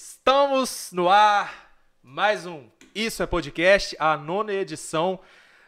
Estamos no ar, mais um Isso é Podcast, a nona edição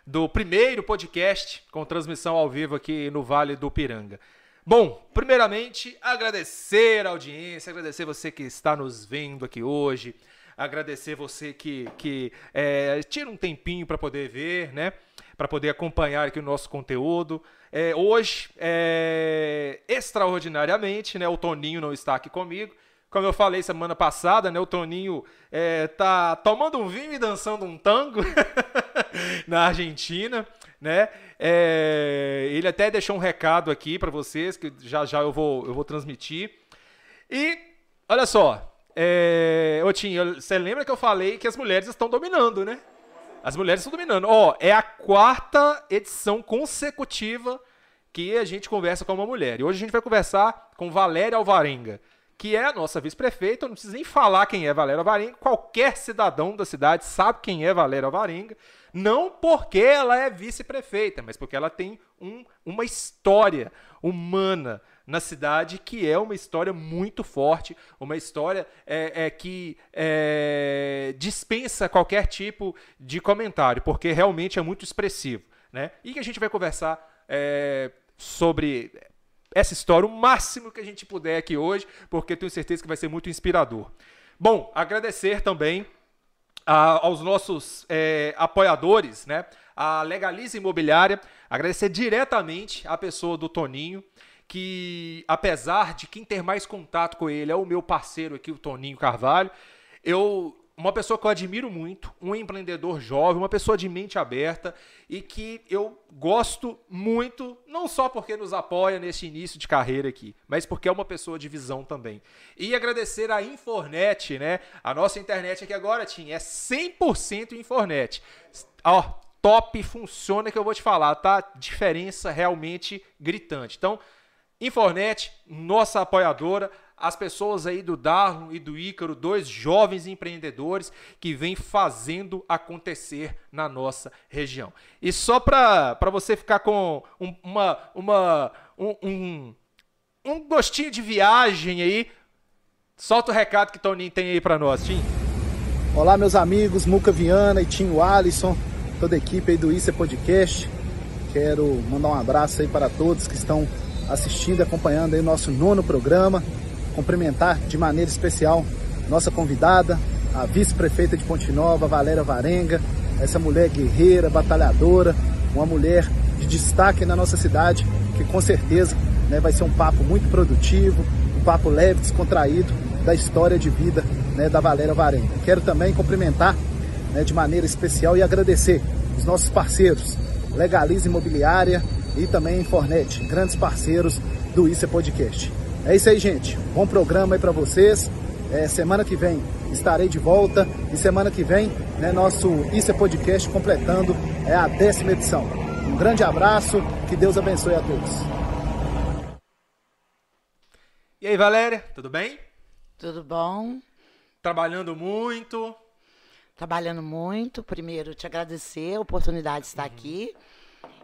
do primeiro podcast com transmissão ao vivo aqui no Vale do Piranga. Bom, primeiramente, agradecer a audiência, agradecer você que está nos vendo aqui hoje, agradecer você que, que é, tira um tempinho para poder ver, né? Para poder acompanhar aqui o nosso conteúdo. É, hoje, é, extraordinariamente, né? O Toninho não está aqui comigo. Como eu falei semana passada, né? O Toninho é, tá tomando um vinho e dançando um tango na Argentina, né? É, ele até deixou um recado aqui para vocês que já já eu vou eu vou transmitir. E olha só, é, Otinho, você lembra que eu falei que as mulheres estão dominando, né? As mulheres estão dominando. Ó, é a quarta edição consecutiva que a gente conversa com uma mulher. E hoje a gente vai conversar com Valéria Alvarenga, que é a nossa vice-prefeita. Não preciso nem falar quem é Valéria Alvarenga. Qualquer cidadão da cidade sabe quem é Valéria Alvarenga. Não porque ela é vice-prefeita, mas porque ela tem um, uma história humana na cidade que é uma história muito forte, uma história é, é que é, dispensa qualquer tipo de comentário, porque realmente é muito expressivo. Né? E que a gente vai conversar é, sobre essa história o máximo que a gente puder aqui hoje, porque tenho certeza que vai ser muito inspirador. Bom, agradecer também a, aos nossos é, apoiadores, né? A Legalize Imobiliária, agradecer diretamente a pessoa do Toninho, que apesar de quem ter mais contato com ele é o meu parceiro aqui, o Toninho Carvalho, eu uma pessoa que eu admiro muito, um empreendedor jovem, uma pessoa de mente aberta e que eu gosto muito, não só porque nos apoia nesse início de carreira aqui, mas porque é uma pessoa de visão também. E agradecer a Infornet, né? A nossa internet aqui agora, Tim, é 100% Infornet. Ó, top, funciona que eu vou te falar, tá? Diferença realmente gritante. Então, Infornet, nossa apoiadora, as pessoas aí do Darlon e do Ícaro, dois jovens empreendedores que vêm fazendo acontecer na nossa região. E só para você ficar com um, uma, uma, um, um, um, gostinho de viagem aí, solta o recado que Toninho tem aí para nós, Tim. Olá, meus amigos, Muca Viana e Tim Alisson, toda a equipe aí do Isso é Podcast. Quero mandar um abraço aí para todos que estão assistindo e acompanhando aí o nosso nono programa cumprimentar de maneira especial nossa convidada, a vice-prefeita de Ponte Nova, Valéria Varenga, essa mulher guerreira, batalhadora, uma mulher de destaque na nossa cidade, que com certeza né, vai ser um papo muito produtivo, um papo leve, descontraído da história de vida né, da Valéria Varenga. Quero também cumprimentar né, de maneira especial e agradecer os nossos parceiros, Legalize Imobiliária e também Infornet, grandes parceiros do Isso é Podcast. É isso aí, gente. Bom programa aí para vocês. É, semana que vem estarei de volta e semana que vem, né, nosso Isso é Podcast completando é a décima edição. Um grande abraço, que Deus abençoe a todos. E aí, Valéria, tudo bem? Tudo bom? Trabalhando muito. Trabalhando muito. Primeiro, te agradecer a oportunidade de estar uhum. aqui.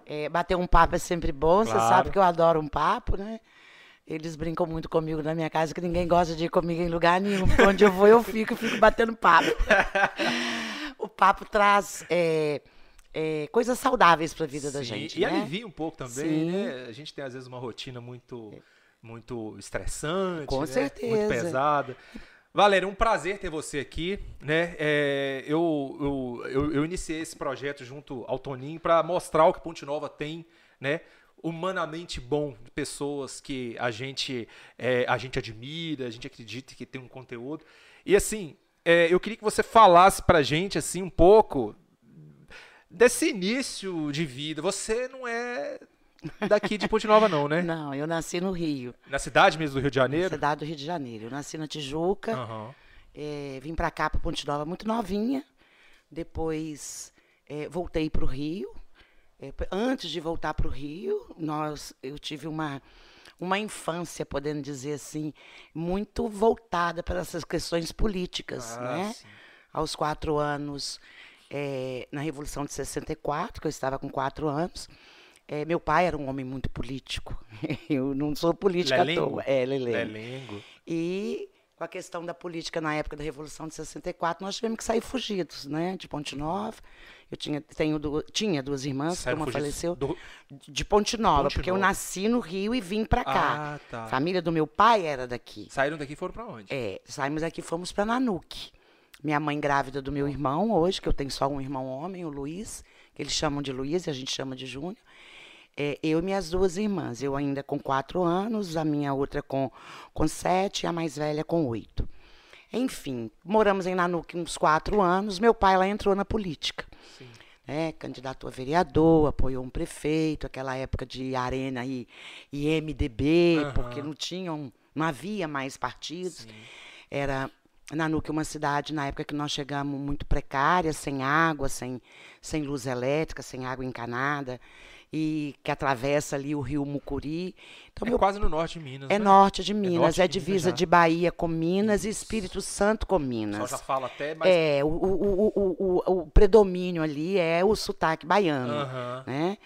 É, bater um papo é sempre bom, claro. você sabe que eu adoro um papo, né? Eles brincam muito comigo na minha casa, que ninguém gosta de ir comigo em lugar nenhum. Onde eu vou, eu fico, eu fico batendo papo. o papo traz é, é, coisas saudáveis para a vida Sim, da gente. E né? alivia um pouco também, né? A gente tem, às vezes, uma rotina muito, muito estressante, Com né? certeza. muito pesada. Valéria, um prazer ter você aqui. Né? É, eu, eu, eu, eu, iniciei esse projeto junto ao Toninho para mostrar o que Ponte Nova tem né? Humanamente bom, pessoas que a gente, é, a gente admira, a gente acredita que tem um conteúdo. E assim, é, eu queria que você falasse pra gente assim um pouco desse início de vida. Você não é daqui de Ponte Nova não, né? Não, eu nasci no Rio. Na cidade mesmo do Rio de Janeiro? Na cidade do Rio de Janeiro. Eu nasci na Tijuca, uhum. é, vim pra cá, pra Ponte Nova, muito novinha. Depois é, voltei pro Rio, é, antes de voltar para o Rio, nós, eu tive uma, uma infância, podendo dizer assim, muito voltada para essas questões políticas. Ah, né? Sim. Aos quatro anos, é, na Revolução de 64, que eu estava com quatro anos, é, meu pai era um homem muito político. Eu não sou política Lelengo. à toa. É, Lelengo. Lelengo. E com a questão da política na época da Revolução de 64, nós tivemos que sair fugidos, né? De Ponte Nova. Eu tinha, tenho du tinha duas irmãs, que uma faleceu. Do... De Ponte Nova, Ponte porque Nova. eu nasci no Rio e vim para cá. Ah, tá. A família do meu pai era daqui. Saíram daqui e foram para onde? É, saímos daqui e fomos para Nanuque. Minha mãe grávida do meu irmão, hoje, que eu tenho só um irmão homem, o Luiz, que eles chamam de Luiz e a gente chama de Júnior. É, eu e minhas duas irmãs. Eu ainda com quatro anos, a minha outra com, com sete e a mais velha com oito. Enfim, moramos em Nanuque uns quatro anos. Meu pai lá entrou na política. Sim. Né, candidatou a vereador, apoiou um prefeito, aquela época de Arena e, e MDB, uhum. porque não tinham, não havia mais partidos. Sim. Era Nanuque uma cidade, na época que nós chegamos, muito precária, sem água, sem, sem luz elétrica, sem água encanada e que atravessa ali o rio Mucuri. Então, é meu, quase no norte de Minas. É né? norte de Minas, é, é divisa de, de Bahia com Minas e Espírito Santo com Minas. Só já fala até mais. É, o, o, o, o, o predomínio ali é o sotaque baiano. Uhum. Né?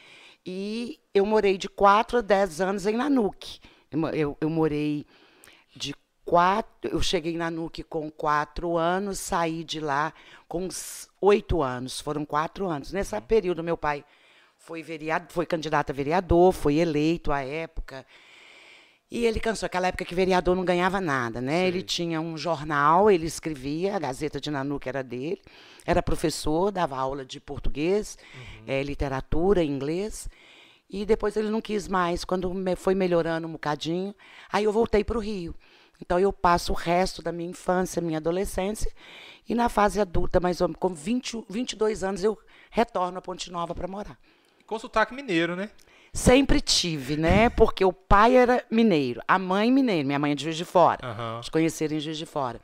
E eu morei de 4 a 10 anos em Nanuque. Eu, eu, eu morei de quatro. Eu cheguei na NUC com quatro anos, saí de lá com oito anos. Foram quatro anos. Nesse uhum. período, meu pai foi, vereado, foi candidato a vereador, foi eleito à época. E ele cansou, aquela época que vereador não ganhava nada, né? Sim. Ele tinha um jornal, ele escrevia, a Gazeta de Nanuque era dele, era professor, dava aula de português, uhum. é, literatura, inglês. E depois ele não quis mais, quando foi melhorando um bocadinho, aí eu voltei para o Rio. Então eu passo o resto da minha infância, minha adolescência, e na fase adulta, mais ou menos, com 20, 22 anos, eu retorno a Ponte Nova para morar. Com sotaque mineiro, né? Sempre tive, né? Porque o pai era mineiro, a mãe mineiro, minha mãe é de Juiz de Fora. Uhum. De conhecerem Juiz de Fora.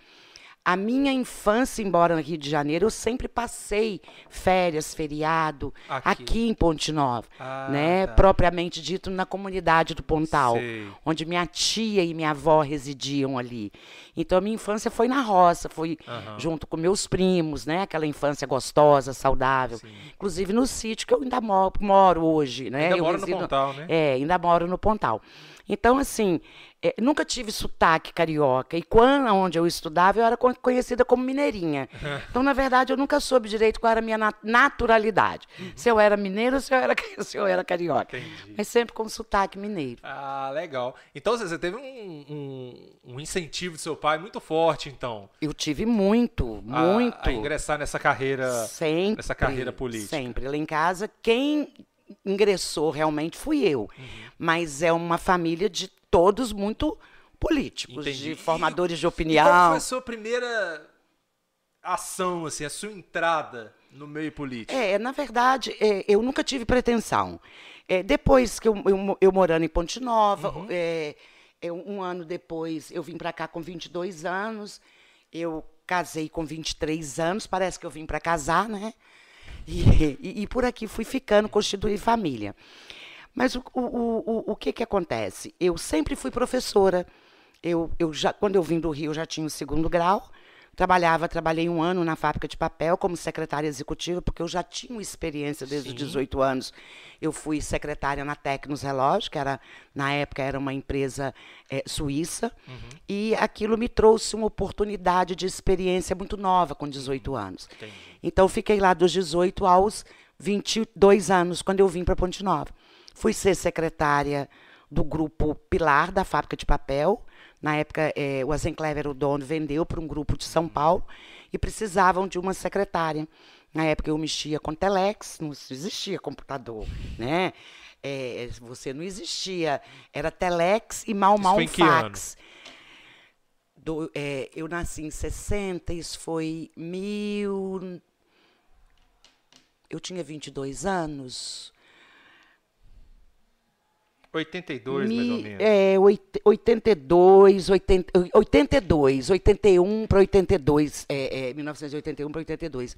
A minha infância, embora no Rio de Janeiro, eu sempre passei férias, feriado, aqui, aqui em Ponte Nova, ah, né? Tá. Propriamente dito, na comunidade do Pontal, Sei. onde minha tia e minha avó residiam ali. Então, a minha infância foi na roça, foi uhum. junto com meus primos, né? Aquela infância gostosa, saudável. Sim. Inclusive no sítio que eu ainda moro, moro hoje, né? Ainda eu moro resido, no Pontal, né? É, ainda moro no Pontal. Então, assim, é, nunca tive sotaque carioca. E quando, onde eu estudava, eu era conhecida como mineirinha. Então, na verdade, eu nunca soube direito qual era a minha naturalidade. Uhum. Se eu era mineiro ou se eu era, se eu era carioca. Entendi. Mas sempre com sotaque mineiro. Ah, legal. Então, você teve um, um, um incentivo do seu pai muito forte, então. Eu tive muito, muito. A, a ingressar nessa carreira, sempre, nessa carreira política. Sempre. Lá em casa, quem ingressou realmente fui eu. Uhum. Mas é uma família de todos muito políticos, Entendi. de formadores e, de opinião. Qual foi a sua primeira ação, assim, a sua entrada no meio político? É, na verdade, é, eu nunca tive pretensão. É, depois que eu, eu, eu, morando em Ponte Nova, uhum. é, um ano depois eu vim para cá com 22 anos, eu casei com 23 anos, parece que eu vim para casar, né? E, e, e, por aqui fui ficando, constituir família. Mas o, o, o, o que, que acontece? Eu sempre fui professora. Eu, eu já, quando eu vim do Rio, já tinha o segundo grau. Trabalhava, trabalhei um ano na fábrica de papel como secretária executiva, porque eu já tinha experiência desde Sim. os 18 anos. Eu fui secretária na Tecnos Relógio, que era, na época era uma empresa é, suíça, uhum. e aquilo me trouxe uma oportunidade de experiência muito nova com 18 anos. Entendi. Então, fiquei lá dos 18 aos 22 anos, quando eu vim para Ponte Nova. Fui ser secretária do grupo Pilar, da fábrica de papel, na época, é, o Azenclever, o dono, vendeu para um grupo de São Paulo e precisavam de uma secretária. Na época, eu mexia com telex, não existia computador, né? É, você não existia. Era telex e mal, mal um fax. Do, é, eu nasci em 60, isso foi mil. Eu tinha 22 anos. 82, Me, mais ou menos. É, 82, 80, 82, 81 para 82, é, é, 1981 para 82.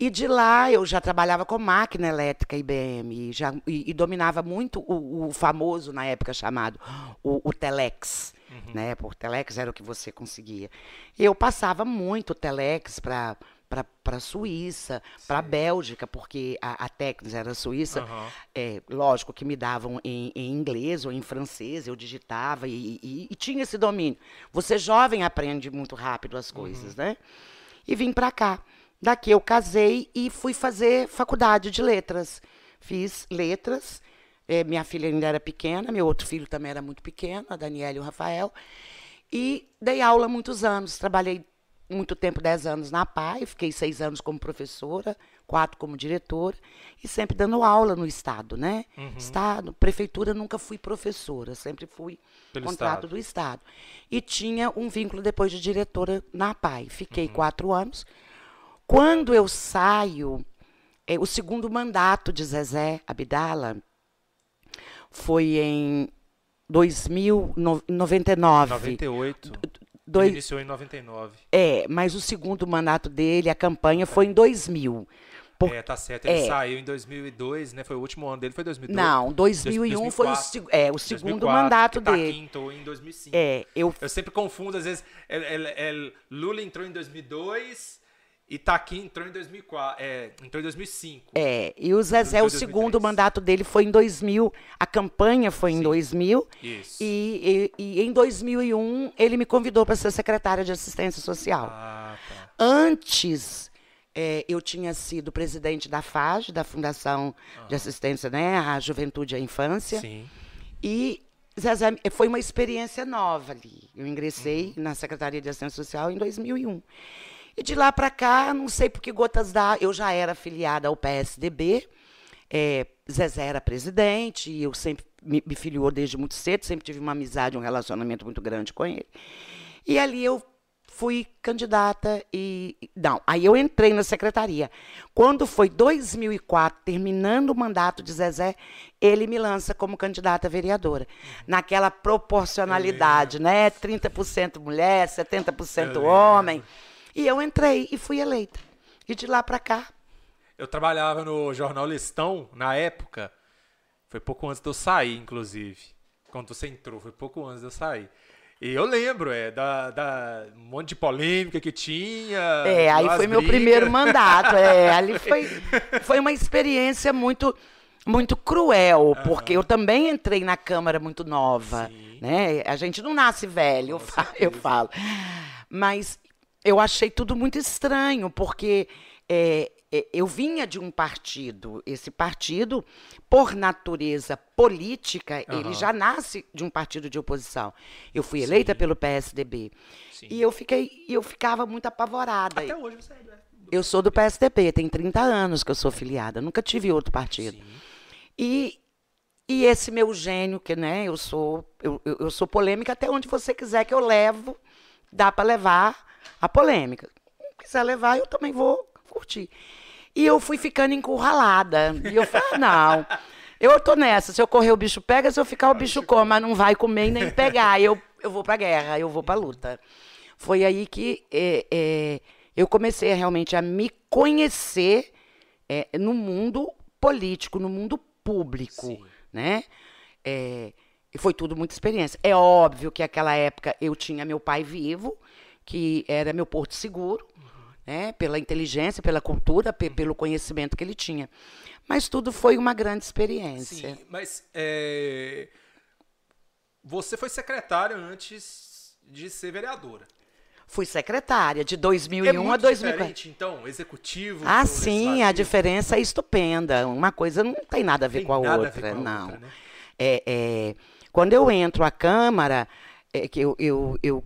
E de lá eu já trabalhava com máquina elétrica IBM e, já, e, e dominava muito o, o, famoso, na época chamado, o, o Telex. uhum. né? Por telex era o que você conseguia. Eu passava muito telex para para a Suíça, para a Bélgica, porque a, a Tecnos era suíça. Uhum. É, lógico que me davam em, em, inglês ou em francês, eu digitava e, e, e, tinha esse domínio. Você jovem aprende muito rápido as coisas, uhum. né? E vim para cá. Daqui eu casei e fui fazer faculdade de letras. Fiz letras. É, minha filha ainda era pequena, meu outro filho também era muito pequeno, a Daniela e o Rafael. E dei aula muitos anos. Trabalhei muito tempo, dez anos na PAI, fiquei seis anos como professora, quatro como diretora, e sempre dando aula no Estado, né? Uhum. Estado, prefeitura, nunca fui professora, sempre fui Pelo contrato estado. do Estado. E tinha um vínculo depois de diretora na PAI. Fiquei uhum. quatro anos. Quando eu saio, é, o segundo mandato de Zezé Abdala foi em 2099. 98. Dois... Ele iniciou em 99. É, mas o segundo mandato dele, a campanha, foi em 2000. Por... É, tá certo. Ele é. saiu em 2002, né? Foi o último ano dele, foi 2002. Não, 2001 2004, foi o, é, o segundo 2004, mandato tá dele. Entrou em 2005. É, eu... eu sempre confundo, às vezes, é, é, é Lula entrou em 2002 Itaqui entrou em 2004, é, entrou em 2005. É, e o Zezé, o segundo mandato dele foi em 2000, a campanha foi em Sim. 2000. Isso. E, e, e, em 2001 ele me convidou para ser secretária de assistência social. Ah, tá. Antes, é, eu tinha sido presidente da FAG, da Fundação ah. de Assistência né, à Juventude e à Infância. Sim. E Zezé, foi uma experiência nova ali. Eu ingressei uhum. na Secretaria de Assistência Social em 2001. E de lá para cá, não sei por que gotas da. Eu já era afiliada ao PSDB. É, Zezé era presidente, e eu sempre me, me filiou desde muito cedo, sempre tive uma amizade, um relacionamento muito grande com ele. E ali eu fui candidata e não, aí eu entrei na secretaria. Quando foi 2004, terminando o mandato de Zezé, ele me lança como candidata vereadora. Naquela proporcionalidade, né? 30% mulher, 70% homem. E eu entrei e fui eleita. E de lá para cá. Eu trabalhava no jornal Listão na época. Foi pouco antes de eu sair, inclusive. Quando você entrou, foi pouco antes de eu sair. E eu lembro, é, da, da um monte de polêmica que tinha. É, aí foi brigas. meu primeiro mandato. É, ali foi, foi uma experiência muito muito cruel, porque eu também entrei na Câmara muito nova, Sim. né? A gente não nasce velho, eu falo, eu falo. Mas eu achei tudo muito estranho, porque é, é, eu vinha de um partido. Esse partido, por natureza política, uhum. ele já nasce de um partido de oposição. Eu fui eleita Sim. pelo PSDB. Sim. E eu fiquei, eu ficava muito apavorada. Até hoje você é do Eu sou do PSDB, tem 30 anos que eu sou filiada, nunca tive outro partido. Sim. E e esse meu gênio, que né, eu sou eu, eu sou polêmica até onde você quiser que eu levo, dá para levar a polêmica. Se quiser levar, eu também vou curtir. E eu fui ficando encurralada. E eu falei, ah, não. Eu tô nessa. Se eu correr, o bicho pega. Se eu ficar, o bicho come. Mas não vai comer nem pegar. Eu, eu vou pra guerra, eu vou pra luta. Foi aí que é, é, eu comecei realmente a me conhecer é, no mundo político, no mundo público. Sim. Né? É, e foi tudo muita experiência. É óbvio que naquela época eu tinha meu pai vivo que era meu porto seguro, né, pela inteligência, pela cultura, pe pelo conhecimento que ele tinha. Mas tudo foi uma grande experiência. Sim, mas é... você foi secretária antes de ser vereadora. Fui secretária de 2001 é a 2004. então, executivo. Ah, sim, a diferença é estupenda. Uma coisa não tem nada a ver, com a, outra, com a não. outra. Né? É, é, quando eu entro à Câmara, é, que eu, eu, eu,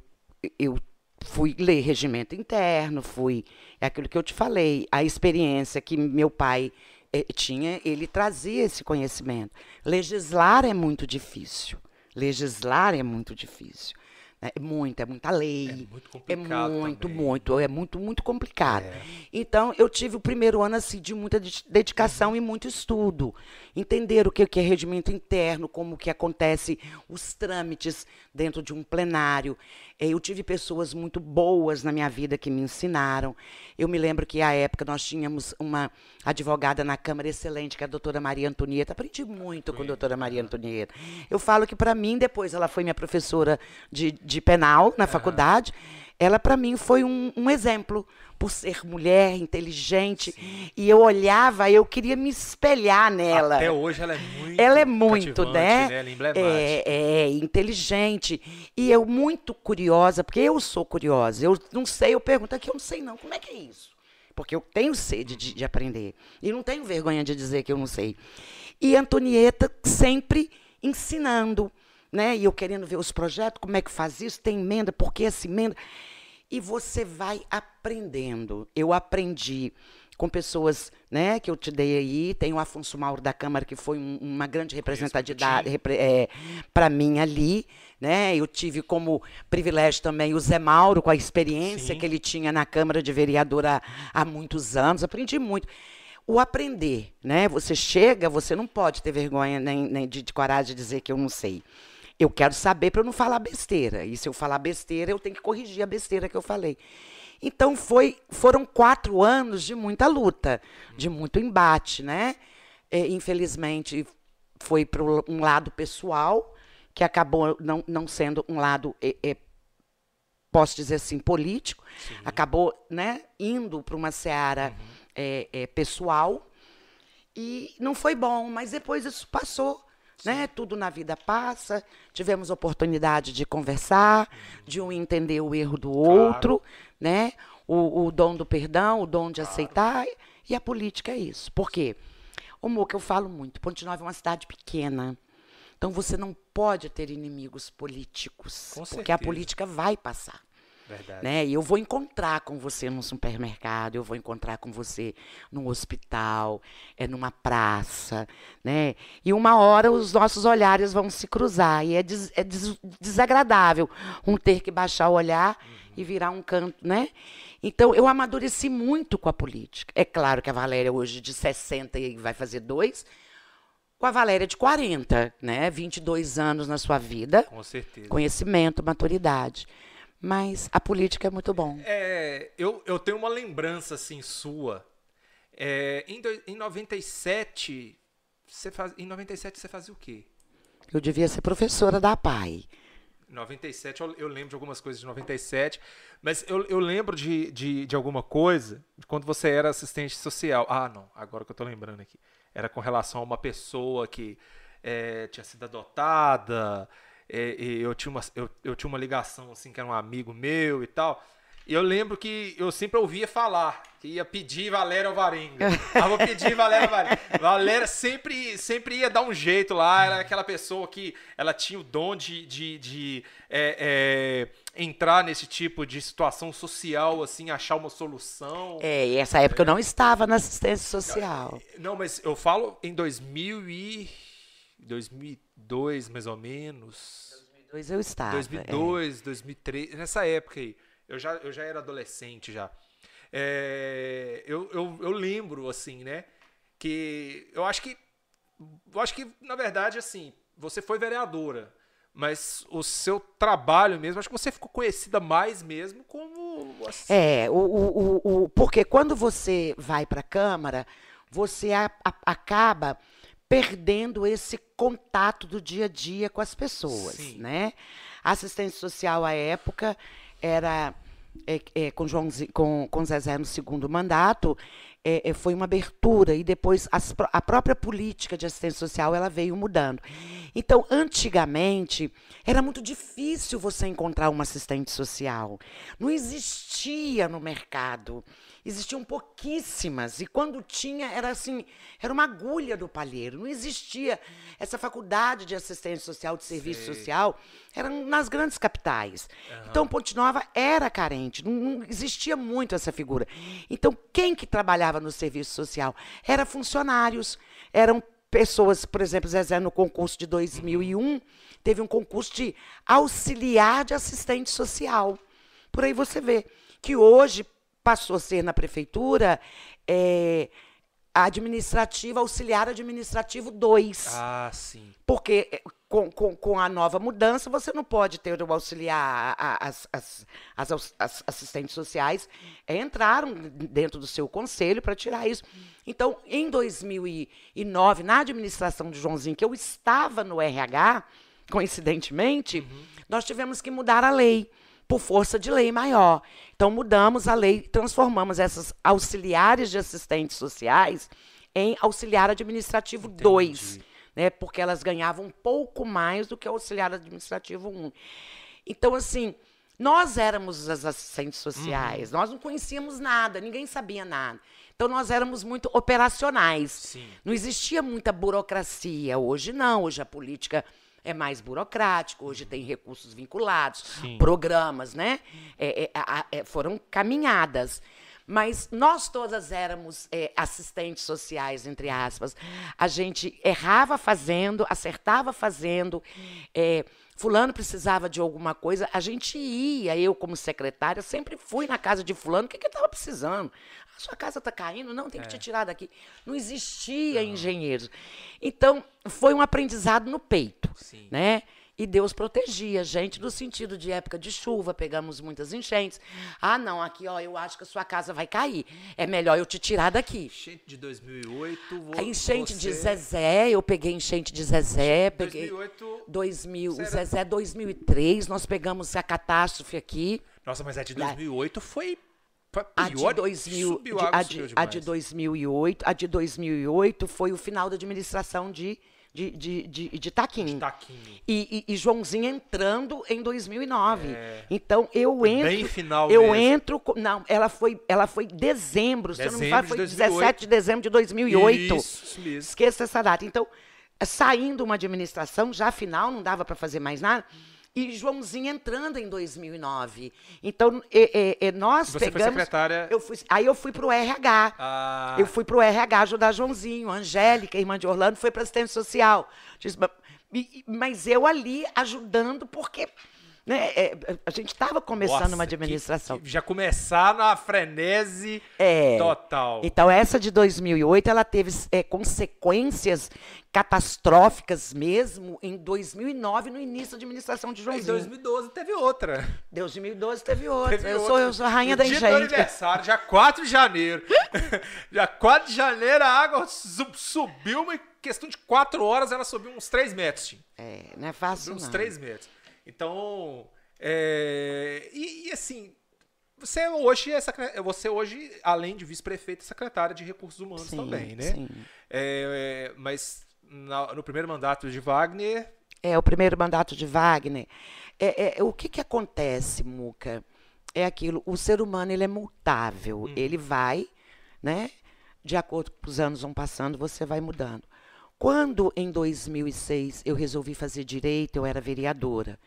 eu fui ler regimento interno, fui. É aquilo que eu te falei, a experiência que meu pai eh, tinha, ele trazia esse conhecimento. Legislar é muito difícil. Legislar é muito difícil. É muito, é muita lei. É muito complicado. É muito, também. muito, é muito, muito complicado. É. Então, eu tive o primeiro ano assim, de muita dedicação e muito estudo. Entender o que, é regimento interno, como que acontece os trâmites dentro de um plenário. Eu tive pessoas muito boas na minha vida que me ensinaram. Eu me lembro que, à época, nós tínhamos uma advogada na Câmara excelente, que é a doutora Maria Antonieta. Aprendi muito com a doutora Maria Antonieta. Eu falo que, para mim, depois ela foi minha professora de, de penal na faculdade. Ela, para mim, foi um, um exemplo por ser mulher, inteligente. Sim. E eu olhava, eu queria me espelhar nela. Até hoje ela é muito. Ela é muito, né? né? É, é, inteligente. E eu muito curiosa, porque eu sou curiosa. Eu não sei, eu pergunto aqui, eu não sei não. Como é que é isso? Porque eu tenho sede de, de aprender. E não tenho vergonha de dizer que eu não sei. E Antonieta sempre ensinando, né? E eu querendo ver os projetos, como é que faz isso, tem emenda, por que essa emenda? E você vai aprendendo. Eu aprendi com pessoas né, que eu te dei aí. Tem o Afonso Mauro da Câmara, que foi um, uma grande representatividade repre, é, para mim ali. Né? Eu tive como privilégio também o Zé Mauro, com a experiência Sim. que ele tinha na Câmara de Vereador há, há muitos anos. Aprendi muito o aprender, né? Você chega, você não pode ter vergonha nem, nem de, de, coragem de dizer que eu não sei. Eu quero saber para eu não falar besteira. E se eu falar besteira, eu tenho que corrigir a besteira que eu falei. Então foi, foram quatro anos de muita luta, de muito embate, né? É, infelizmente foi para um lado pessoal que acabou não, não sendo um lado é, é, posso dizer assim político, Sim. acabou né indo para uma seara uhum. É, é, pessoal e não foi bom, mas depois isso passou né? Tudo na vida passa. Tivemos oportunidade de conversar, de um entender o erro do outro, claro. né? O, o, dom do perdão, o dom de claro. aceitar. E a política é isso. Por quê? O Moca, eu falo muito. Ponte Nova é uma cidade pequena. Então você não pode ter inimigos políticos. Com porque certeza. a política vai passar. Verdade. Né? E eu vou encontrar com você num supermercado, eu vou encontrar com você num hospital, é numa praça, né? E uma hora os nossos olhares vão se cruzar e é, des, é des, desagradável um ter que baixar o olhar uhum. e virar um canto, né? Então eu amadureci muito com a política. É claro que a Valéria hoje de 60 e vai fazer dois, com a Valéria de 40, né? 22 anos na sua vida. Com certeza. Conhecimento, maturidade. Mas a política é muito bom. É, eu, eu tenho uma lembrança assim sua. É, em, do, em 97, você faz, em 97 você fazia o quê? Eu devia ser professora da PAI. 97, eu, eu lembro de algumas coisas de 97, mas eu, eu lembro de, de, de alguma coisa de quando você era assistente social. Ah, não, agora que eu tô lembrando aqui. Era com relação a uma pessoa que é, tinha sido adotada, é, eu, tinha uma, eu, eu tinha uma ligação, assim, que era um amigo meu e tal. E eu lembro que eu sempre ouvia falar que ia pedir Valéria Alvarenga. ah, vou pedir Valéria Alvarenga. Valéria sempre, sempre ia dar um jeito lá. Era aquela pessoa que ela tinha o dom de, de, de é, é, entrar nesse tipo de situação social, assim, achar uma solução. É, e essa época eu não estava na assistência social. Não, mas eu falo em 2000 e... 2002, mais ou menos. 2002 eu estava. 2002, é. 2003, nessa época aí. Eu já, eu já era adolescente já. É, eu, eu, eu lembro, assim, né? Que eu acho que. Eu acho que, na verdade, assim, você foi vereadora. Mas o seu trabalho mesmo, acho que você ficou conhecida mais mesmo como. Assim. É, o, o, o, porque quando você vai para a Câmara, você a, a, acaba perdendo esse contato do dia a dia com as pessoas, Sim. né? A assistência social à época era é, é, com, João, com, com Zezé no segundo mandato, é, é, foi uma abertura e depois as, a própria política de assistência social ela veio mudando. Então, antigamente, era muito difícil você encontrar uma assistente social. Não existia no mercado. Existiam pouquíssimas. E quando tinha, era assim, era uma agulha do palheiro. Não existia essa faculdade de assistência social, de serviço social, era nas grandes capitais. Uhum. Então, Ponte Nova era carente. Não, não existia muito essa figura. Então, quem que trabalhava no serviço social. Eram funcionários, eram pessoas, por exemplo, Zezé, no concurso de 2001, teve um concurso de auxiliar de assistente social. Por aí você vê que hoje passou a ser na prefeitura é, administrativa, auxiliar administrativo 2. Ah, sim. Porque com, com, com a nova mudança, você não pode ter o auxiliar, as, as, as, as assistentes sociais entraram dentro do seu conselho para tirar isso. Então, em 2009, na administração de Joãozinho, que eu estava no RH, coincidentemente, uhum. nós tivemos que mudar a lei por força de lei maior. Então, mudamos a lei, transformamos essas auxiliares de assistentes sociais em auxiliar administrativo 2 né? Porque elas ganhavam um pouco mais do que o auxiliar administrativo 1. Então, assim, nós éramos as assistentes sociais, uhum. nós não conhecíamos nada, ninguém sabia nada. Então, nós éramos muito operacionais. Sim. Não existia muita burocracia. Hoje, não. Hoje, a política é mais burocrática, hoje tem recursos vinculados, Sim. programas, né? É, é, é, foram caminhadas. Mas nós todas éramos é, assistentes sociais, entre aspas. A gente errava fazendo, acertava fazendo. É, fulano precisava de alguma coisa, a gente ia, eu como secretária, sempre fui na casa de fulano, o que, que ele estava precisando? A sua casa está caindo? Não, tem que é. te tirar daqui. Não existia Não. engenheiros. Então, foi um aprendizado no peito, Sim. né? E Deus protegia a gente no sentido de época de chuva, pegamos muitas enchentes. Ah, não, aqui, ó, eu acho que a sua casa vai cair. É melhor eu te tirar daqui. Enchente de 2008. Vou, a enchente você... de Zezé, eu peguei enchente de Zezé. Peguei 2008. 2000, o Zezé 2003, nós pegamos a catástrofe aqui. Nossa, mas a de 2008 foi a de, 2000, de, a, de, a de 2008, a de 2008 foi o final da administração de de, de, de, de taquinho. De taquinho. E, e, e, Joãozinho entrando em 2009. É. Então eu entro. Bem final Eu mesmo. entro. Não, ela foi, ela foi dezembro, dezembro se eu não me engano, foi 17 de dezembro de 2008. Isso mesmo. Esqueça essa data. Então, saindo uma administração, já final, não dava para fazer mais nada e Joãozinho entrando em 2009. Então, é, é, nós Você pegamos... Foi secretária... Eu fui, aí eu fui para o RH. Ah. Eu fui para o RH ajudar Joãozinho. Angélica, irmã de Orlando, foi para assistência social. Mas eu ali ajudando, porque né? É, a gente estava começando Nossa, uma administração. Que, que já começar na frenese é. total. Então, essa de 2008, ela teve é, consequências catastróficas mesmo em 2009, no início da administração de Joãozinho. Em 2012 teve outra. Em 2012 teve outra. Teve eu, outra. Sou, eu sou a rainha no da enchente. aniversário, dia 4 de janeiro. dia 4 de janeiro, a água subiu, uma questão de 4 horas, ela subiu uns 3 metros. É, não é fácil subiu uns não. 3 metros. Então, é, e, e, assim, você hoje, é você hoje, além de vice-prefeito, é secretária de recursos humanos sim, também, né? Sim. É, é, mas na, no primeiro mandato de Wagner. É, o primeiro mandato de Wagner. É, é, o que, que acontece, Muca? É aquilo, o ser humano ele é multável. Hum. Ele vai, né? De acordo com os anos vão passando, você vai mudando. Quando, em 2006, eu resolvi fazer direito, eu era vereadora.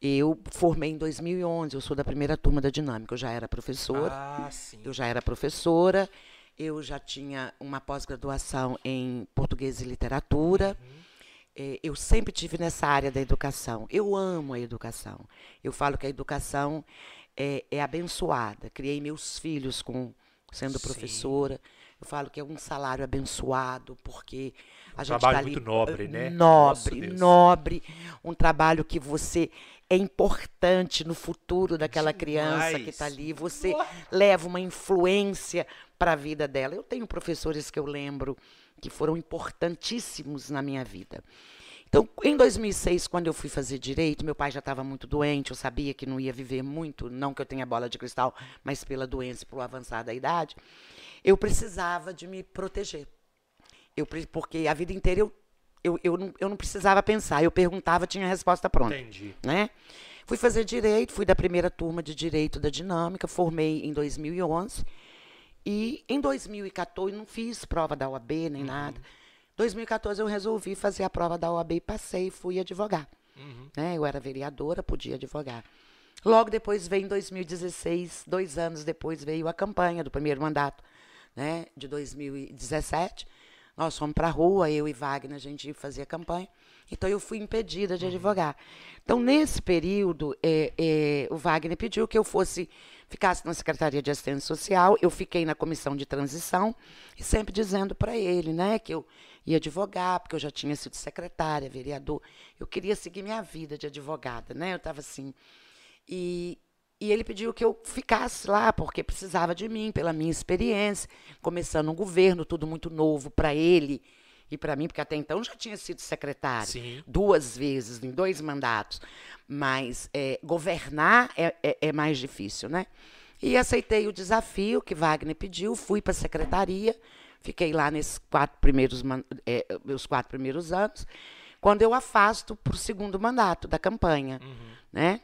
Eu formei em 2011, eu sou da primeira turma da Dinâmica. Eu já era professora. Ah. Eu já era professora. Eu já tinha uma pós-graduação em português e literatura. Uhum. É, eu sempre tive nessa área da educação. Eu amo a educação. Eu falo que a educação é, é abençoada. Criei meus filhos com sendo sim. professora. Eu falo que é um salário abençoado, porque a um gente trabalho tá ali, muito nobre, né? Nobre, nobre. Um trabalho que você é importante no futuro daquela criança que está ali. Você leva uma influência para a vida dela. Eu tenho professores que eu lembro que foram importantíssimos na minha vida. Então, em 2006, quando eu fui fazer direito, meu pai já estava muito doente, eu sabia que não ia viver muito, não que eu tenha bola de cristal, mas pela doença, pelo avançar da idade, eu precisava de me proteger. Eu, porque a vida inteira eu, eu, eu, não, eu não precisava pensar. Eu perguntava, tinha a resposta pronta. Entendi. Né? Fui fazer direito, fui da primeira turma de direito da Dinâmica, formei em 2011. E em 2014, não fiz prova da OAB nem uhum. nada. Em 2014, eu resolvi fazer a prova da OAB e passei e fui advogar. Uhum. Né? Eu era vereadora, podia advogar. Logo depois veio em 2016, dois anos depois veio a campanha do primeiro mandato, né, de 2017. Nós fomos para a rua, eu e Wagner, a gente fazia campanha. Então eu fui impedida de advogar. Então, nesse período, é, é, o Wagner pediu que eu fosse, ficasse na Secretaria de Assistência Social, eu fiquei na comissão de transição, e sempre dizendo para ele, né, que eu ia advogar, porque eu já tinha sido secretária, vereador. Eu queria seguir minha vida de advogada, né? Eu estava assim. E, e ele pediu que eu ficasse lá, porque precisava de mim, pela minha experiência, começando um governo, tudo muito novo para ele e para mim, porque até então já tinha sido secretário Sim. duas vezes, em dois mandatos. Mas é, governar é, é, é, mais difícil, né? E aceitei o desafio que Wagner pediu, fui para a secretaria, fiquei lá nesses quatro primeiros, é, meus quatro primeiros anos, quando eu afasto para o segundo mandato da campanha, uhum. né?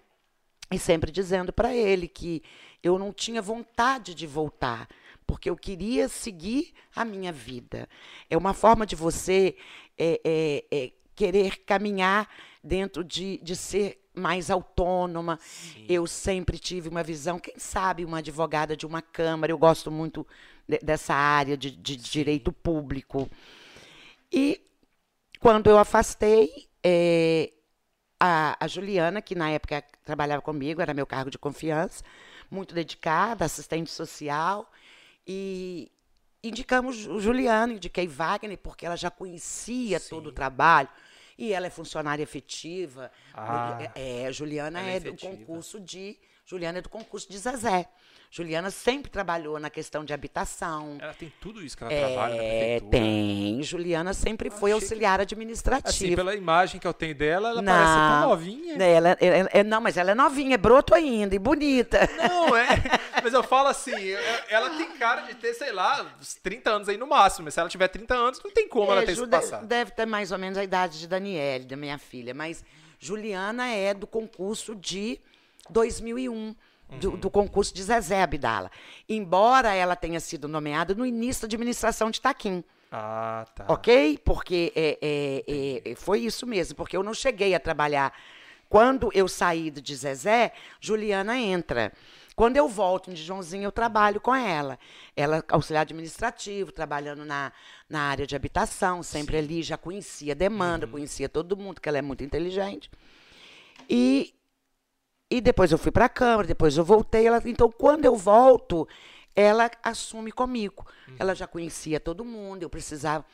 E sempre dizendo para ele que eu não tinha vontade de voltar, porque eu queria seguir a minha vida. É uma forma de você é, é, é, querer caminhar dentro de, de ser mais autônoma. Sim. Eu sempre tive uma visão, quem sabe, uma advogada de uma Câmara, eu gosto muito de, dessa área de, de direito público. E quando eu afastei, é, a, a Juliana, que na época trabalhava comigo, era meu cargo de confiança, muito dedicada, assistente social, e indicamos o Juliano, indiquei Wagner, porque ela já conhecia Sim. todo o trabalho, e ela é funcionária efetiva. Ah, é, é, Juliana é, é do concurso de Juliana é do concurso de Zezé. Juliana sempre trabalhou na questão de habitação. Ela tem tudo isso que ela é, trabalha na prefeitura. Tem. Juliana sempre foi auxiliar que... administrativa. Assim, pela imagem que eu tenho dela, ela não, parece tão novinha. Né, ela, ela, ela, não, mas ela é novinha, é broto ainda e bonita. Não, é. Mas eu falo assim, ela tem cara de ter, sei lá, uns 30 anos aí no máximo. Mas se ela tiver 30 anos, não tem como é, ela ter isso passado. Deve ter mais ou menos a idade de Daniele, da minha filha. Mas Juliana é do concurso de 2001 do, uhum. do, concurso de Zezé Abdala. Embora ela tenha sido nomeada no início da administração de Taquim. Ah, tá. Ok? Porque é, é, é, foi isso mesmo, porque eu não cheguei a trabalhar. Quando eu saí de Zezé, Juliana entra. Quando eu volto de Joãozinho, eu trabalho com ela. Ela, auxiliar administrativo, trabalhando na, na área de habitação, sempre Sim. ali, já conhecia a demanda, uhum. conhecia todo mundo, que ela é muito inteligente. E e depois eu fui para a Câmara, depois eu voltei. Ela, então, quando eu volto, ela assume comigo. Uhum. Ela já conhecia todo mundo, eu precisava.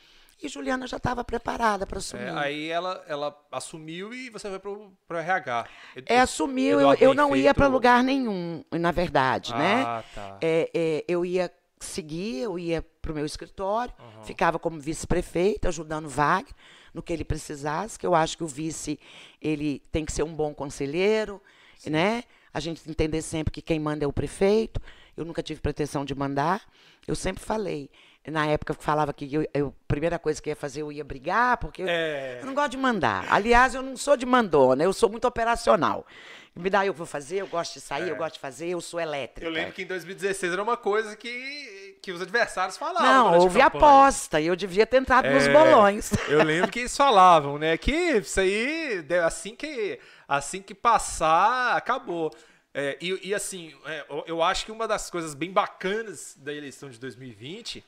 E Juliana já estava preparada para assumir. É, aí ela, ela assumiu e você foi para o RH. É, assumiu, eu, eu não feito... ia para lugar nenhum, na verdade, né? ah, né? Tá. É, é, eu ia seguir, eu ia para o meu escritório, uhum. ficava como vice-prefeita, ajudando Wagner no que ele precisasse, que eu acho que o vice ele tem que ser um bom conselheiro, né? A gente entender sempre que quem manda é o prefeito. Eu nunca tive pretensão de mandar. Eu sempre falei. Na época falava que eu, eu, a primeira coisa que ia fazer, eu ia brigar, porque é... eu, não gosto de mandar. Aliás, eu não sou de mandona, eu sou muito operacional. Me dá, eu vou fazer, eu gosto de sair, é. eu gosto de fazer, eu sou elétrica. Eu lembro que em 2016 era uma coisa que, que os adversários falavam. Não, houve aposta, e eu devia ter entrado é, nos bolões. Eu lembro que eles falavam, né? Que isso aí, assim que assim que passar, acabou. É, e, e, assim, é, eu acho que uma das coisas bem bacanas da eleição de 2020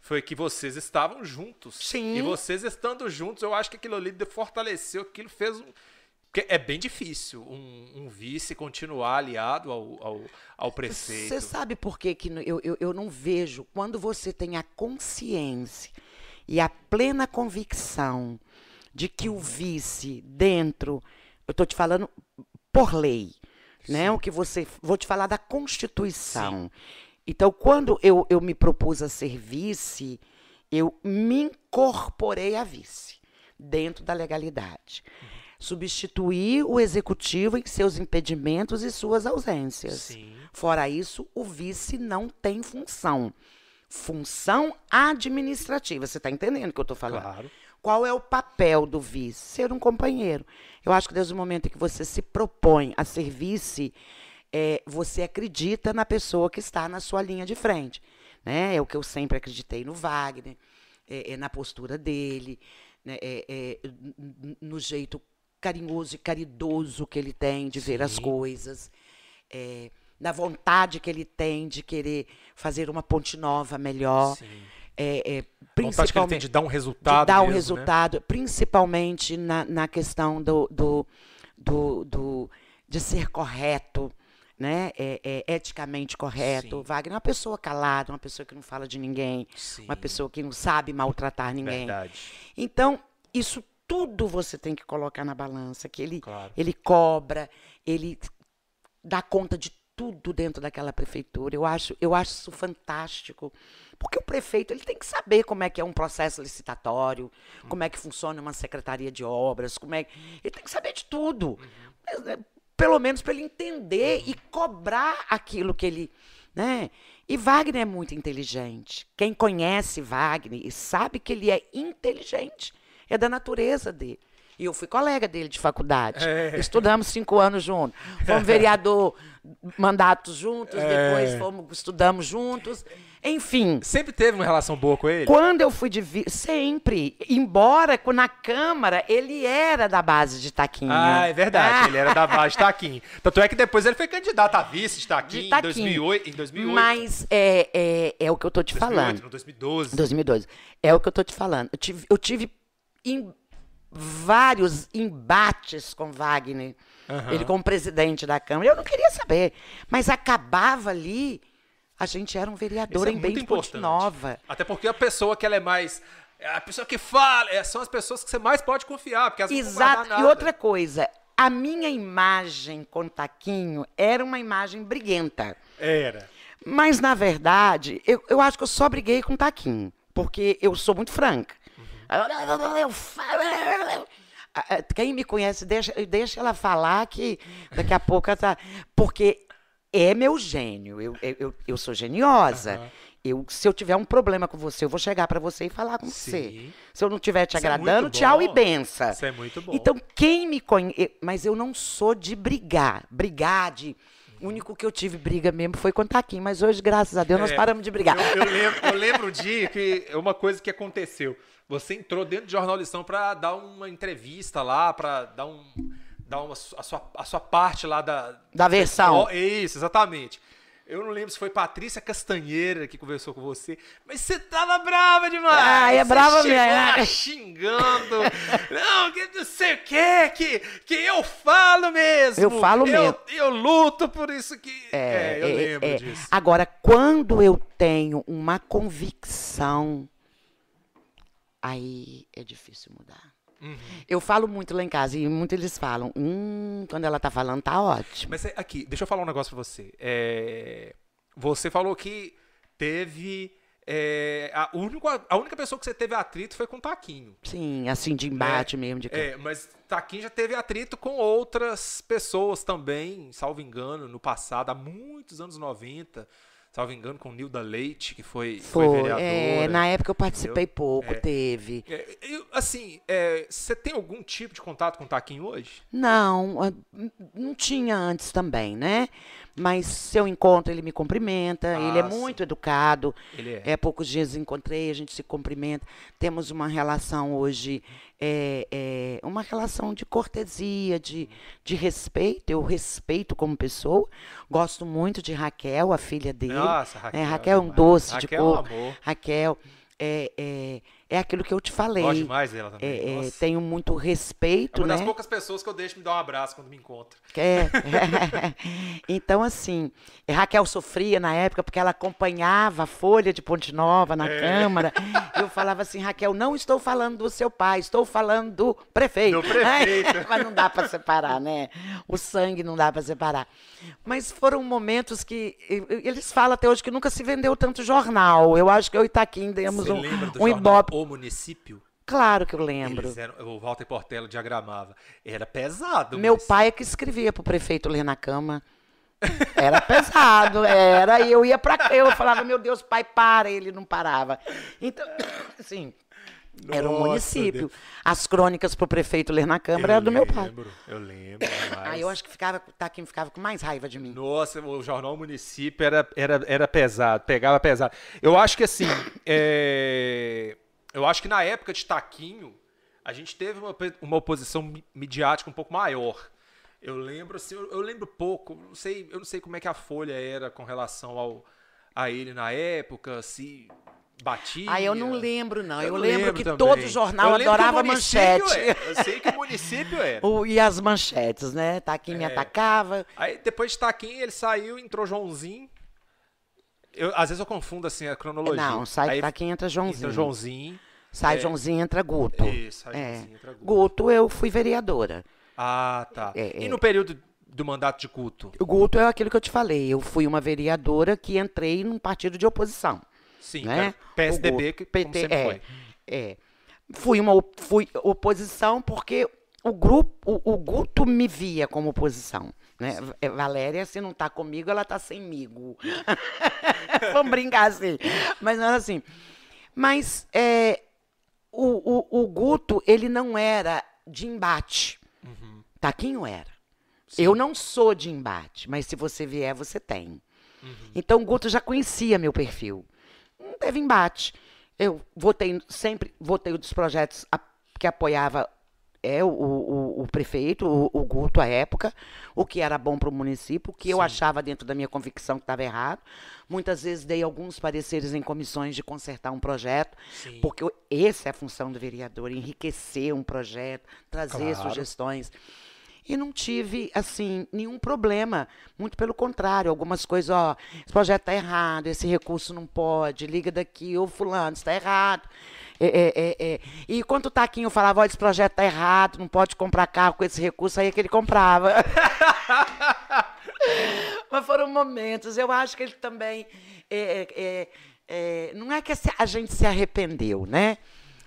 foi que vocês estavam juntos. Sim. E vocês estando juntos, eu acho que aquilo ali fortaleceu, aquilo fez um. Porque é bem difícil um, um vice continuar aliado ao, ao, ao prefeito. Você sabe por que, que eu, eu, eu não vejo? Quando você tem a consciência e a plena convicção de que o vice, dentro eu estou te falando por lei, né? O que você, vou te falar da Constituição. Sim. Então, quando eu, eu me propus a ser vice, eu me incorporei a vice dentro da legalidade. Uhum. Substituí o executivo em seus impedimentos e suas ausências. Sim. Fora isso, o vice não tem função. Função administrativa. Você está entendendo o que eu estou falando? Claro. Qual é o papel do vice? Ser um companheiro. Eu acho que desde o momento em que você se propõe a ser vice, é, você acredita na pessoa que está na sua linha de frente. Né? É o que eu sempre acreditei no Wagner, é, é na postura dele, né? É, é, no jeito carinhoso e caridoso que ele tem de Sim. ver as coisas, é, na vontade que ele tem de querer fazer uma ponte nova melhor. Sim. É, é, principalmente que ele tem de dar um resultado. De dar um mesmo, né? resultado, né? principalmente na, na questão do, do, do, do, de ser correto, né? É, é, eticamente correto. Sim. Wagner é uma pessoa calada, uma pessoa que não fala de ninguém, Sim. uma pessoa que não sabe maltratar ninguém. Verdade. Então, isso tudo você tem que colocar na balança, que ele, claro. ele cobra, ele dá conta de tudo dentro daquela prefeitura. Eu acho, eu acho isso fantástico. Porque o prefeito ele tem que saber como é que é um processo licitatório, uhum. como é que funciona uma secretaria de obras, como é ele tem que saber de tudo. Uhum. Pelo menos para ele entender uhum. e cobrar aquilo que ele, né? E Wagner é muito inteligente. Quem conhece Wagner e sabe que ele é inteligente, é da natureza dele. E eu fui colega dele de faculdade. É. Estudamos cinco anos juntos. Fomos vereador, mandatos juntos, é. depois fomos, estudamos juntos. Enfim. Sempre teve uma relação boa com ele? Quando eu fui de vi... sempre. Embora na Câmara ele era da base de Taquinho. Ah, é verdade. Ah. Ele era da base de Taquinho. Tanto é que depois ele foi candidato a vice de Taquinho, de Taquinho. Em, 2008, em 2008. Mas é, é, é o que eu tô te 2008, falando. Em 2012. 2012. É o que eu tô te falando. Eu tive, eu tive em vários embates com Wagner. Uhum. Ele como presidente da Câmara. Eu não queria saber. Mas acabava ali a gente era um vereador é em bem Nova. Até porque a pessoa que ela é mais a pessoa que fala, é, são as pessoas que você mais pode confiar, porque Exato. E outra coisa, a minha imagem com Taquinho era uma imagem briguenta. Era. Mas, na verdade, eu, eu acho que eu só briguei com Taquinho, porque eu sou muito franca. Quem me conhece, deixa, deixa ela falar que daqui a pouco ela tá. Porque é meu gênio. Eu, eu, eu sou geniosa. Uhum. Eu, se eu tiver um problema com você, eu vou chegar para você e falar com Sim. você. Se eu não estiver te Isso é agradando, é tchau e benção. Isso é muito bom. Então, quem me conhece. Mas eu não sou de brigar. Brigar de. O único que eu tive briga mesmo foi com o Taquinho, mas hoje, graças a Deus, nós é, paramos de brigar. Eu, eu, lembro, eu lembro um dia que uma coisa que aconteceu. Você entrou dentro de Jornal Lição para dar uma entrevista lá, para dar um dar uma, a, sua, a sua parte lá da. Da versão. Isso, exatamente. Eu não lembro se foi Patrícia Castanheira que conversou com você, mas você tava brava demais. Ah, é brava mesmo. Lá xingando. não, que não sei o que, que, que eu falo mesmo. Eu falo eu, mesmo. Eu luto por isso que. É, é eu é, lembro é. disso. Agora, quando eu tenho uma convicção, aí é difícil mudar. Uhum. Eu falo muito lá em casa e muito eles falam, hum, quando ela tá falando, tá ótimo. Mas é, aqui, deixa eu falar um negócio pra você. É, você falou que teve. É, a, única, a única pessoa que você teve atrito foi com o Taquinho. Sim, assim, de embate é, mesmo. De... É, mas Taquinho já teve atrito com outras pessoas também, salvo engano, no passado, há muitos anos 90 salvo engano, com Nilda Leite, que foi, foi, foi vereadora. É, na época eu participei entendeu? pouco, é, teve. É, eu, assim, é, você tem algum tipo de contato com o Taquinho hoje? Não, não tinha antes também, né? Mas se eu encontro, ele me cumprimenta, ah, ele é muito educado. Ele é. é. Poucos dias encontrei, a gente se cumprimenta. Temos uma relação hoje, é, é, uma relação de cortesia, de, de respeito. Eu respeito como pessoa. Gosto muito de Raquel, a filha dele. Nossa, Raquel. É, Raquel é um doce Raquel de cor. É um amor. Raquel é, é aquilo que eu te falei. Gosto demais dela também. É, é, tenho muito respeito, é uma né? das poucas pessoas que eu deixo me dar um abraço quando me encontro. É. então, assim, Raquel sofria na época porque ela acompanhava a Folha de Ponte Nova na é. Câmara. Eu falava assim, Raquel, não estou falando do seu pai, estou falando do prefeito. Do prefeito. Mas não dá para separar, né? O sangue não dá para separar. Mas foram momentos que eles falam até hoje que nunca se vendeu tanto jornal. Eu acho que eu e Itaquim demos Você um, um ibope o município? Claro que eu lembro. Eram, o Walter Portela diagramava. Era pesado. Meu pai é que escrevia para o prefeito ler na cama. Era pesado, era. E eu ia para eu falava, meu Deus, pai, para. Ele não parava. Então, assim, nossa, era um município. Deus. As crônicas para o prefeito ler na Câmara eram do meu pai. Eu lembro. Aí eu acho que ficava, tá, quem ficava com mais raiva de mim. Nossa, o jornal Município era, era, era pesado, pegava pesado. Eu acho que assim, é, eu acho que na época de Taquinho, a gente teve uma, uma oposição midiática um pouco maior. Eu lembro assim, eu, eu, lembro pouco, não sei, eu não sei como é que a Folha era com relação ao a ele na época, se batia? Ah, eu não lembro, não. Eu, eu lembro, lembro, que também. todo jornal adorava manchete. Era. Eu sei que o município era. o, e as manchetes, né? Taquinho é. me atacava. Aí depois de Taquinho, ele saiu, entrou Joãozinho. Eu, às vezes eu confundo assim a cronologia. Não, sai Aí, Taquinho, entra Joãozinho. Entra Joãozinho. Sai é. Joãozinho, entra Guto. Isso, sai é. Joãozinho, entra Guto. Guto, eu fui vereadora. Ah, tá. É, e é. no período do mandato de Guto? O Guto é aquilo que eu te falei. Eu fui uma vereadora que entrei num partido de oposição. Sim, né? PSDB, que PT, sempre é, foi. É. Fui uma fui oposição porque o grupo, o, o Guto me via como oposição. Né? É, Valéria, se não está comigo, ela está semigo. Vamos brincar assim. Mas não era assim. Mas é, o, o, o Guto, ele não era de embate. Uhum. Taquinho era. Sim. Eu não sou de embate, mas se você vier, você tem. Uhum. Então o Guto já conhecia meu perfil. Não teve embate. Eu votei sempre, votei dos projetos que apoiava é o, o, o prefeito, o, o, Guto, à época, o que era bom para o município, o que Sim. eu achava dentro da minha convicção que estava errado. Muitas vezes dei alguns pareceres em comissões de consertar um projeto, Sim. porque essa é a função do vereador, enriquecer um projeto, trazer claro. sugestões. E não tive, assim, nenhum problema. Muito pelo contrário, algumas coisas, ó, esse projeto está errado, esse recurso não pode, liga daqui, ô fulano, está errado. É, é, é, é, e quando o Taquinho falava, olha, esse projeto está errado, não pode comprar carro com esse recurso, aí é que ele comprava. Mas foram momentos. Eu acho que ele também. É, é, é, não é que a gente se arrependeu, né?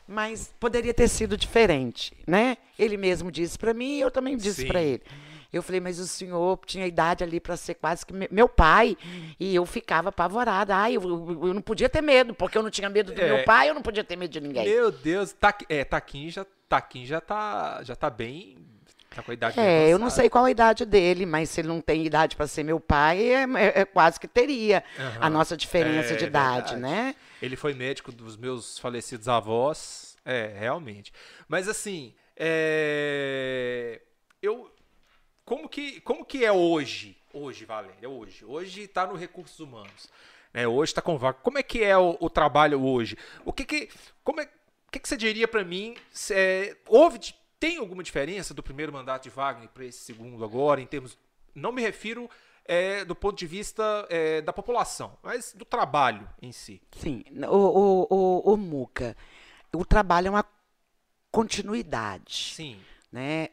Mas poderia ter sido diferente, né? Ele mesmo disse para mim e eu também disse para ele. Eu falei, mas o senhor tinha idade ali para ser quase que meu pai. E eu ficava apavorada. Ai, eu, eu, não podia ter medo, porque eu não tinha medo do é. meu pai, eu não podia ter medo de ninguém. Meu Deus, tá, é, Taquinho já, Taquinho já tá, já tá bem Tá com a idade é, eu não sei qual a idade dele, mas se ele não tem idade para ser meu pai, é, é, é quase que teria uhum. a nossa diferença é, de idade, verdade. né? Ele foi médico dos meus falecidos avós, é, realmente. Mas assim, é... eu como que como que é hoje? Hoje, Valéria, hoje. Hoje está no recursos humanos. Né? Hoje está com vaga. Como é que é o, o, trabalho hoje? O que que como é o que, que você diria para mim? É, houve tem alguma diferença do primeiro mandato de Wagner para esse segundo agora, em termos. Não me refiro é, do ponto de vista é, da população, mas do trabalho em si. Sim, o, o, o, o Muca, o trabalho é uma continuidade. Sim. Né?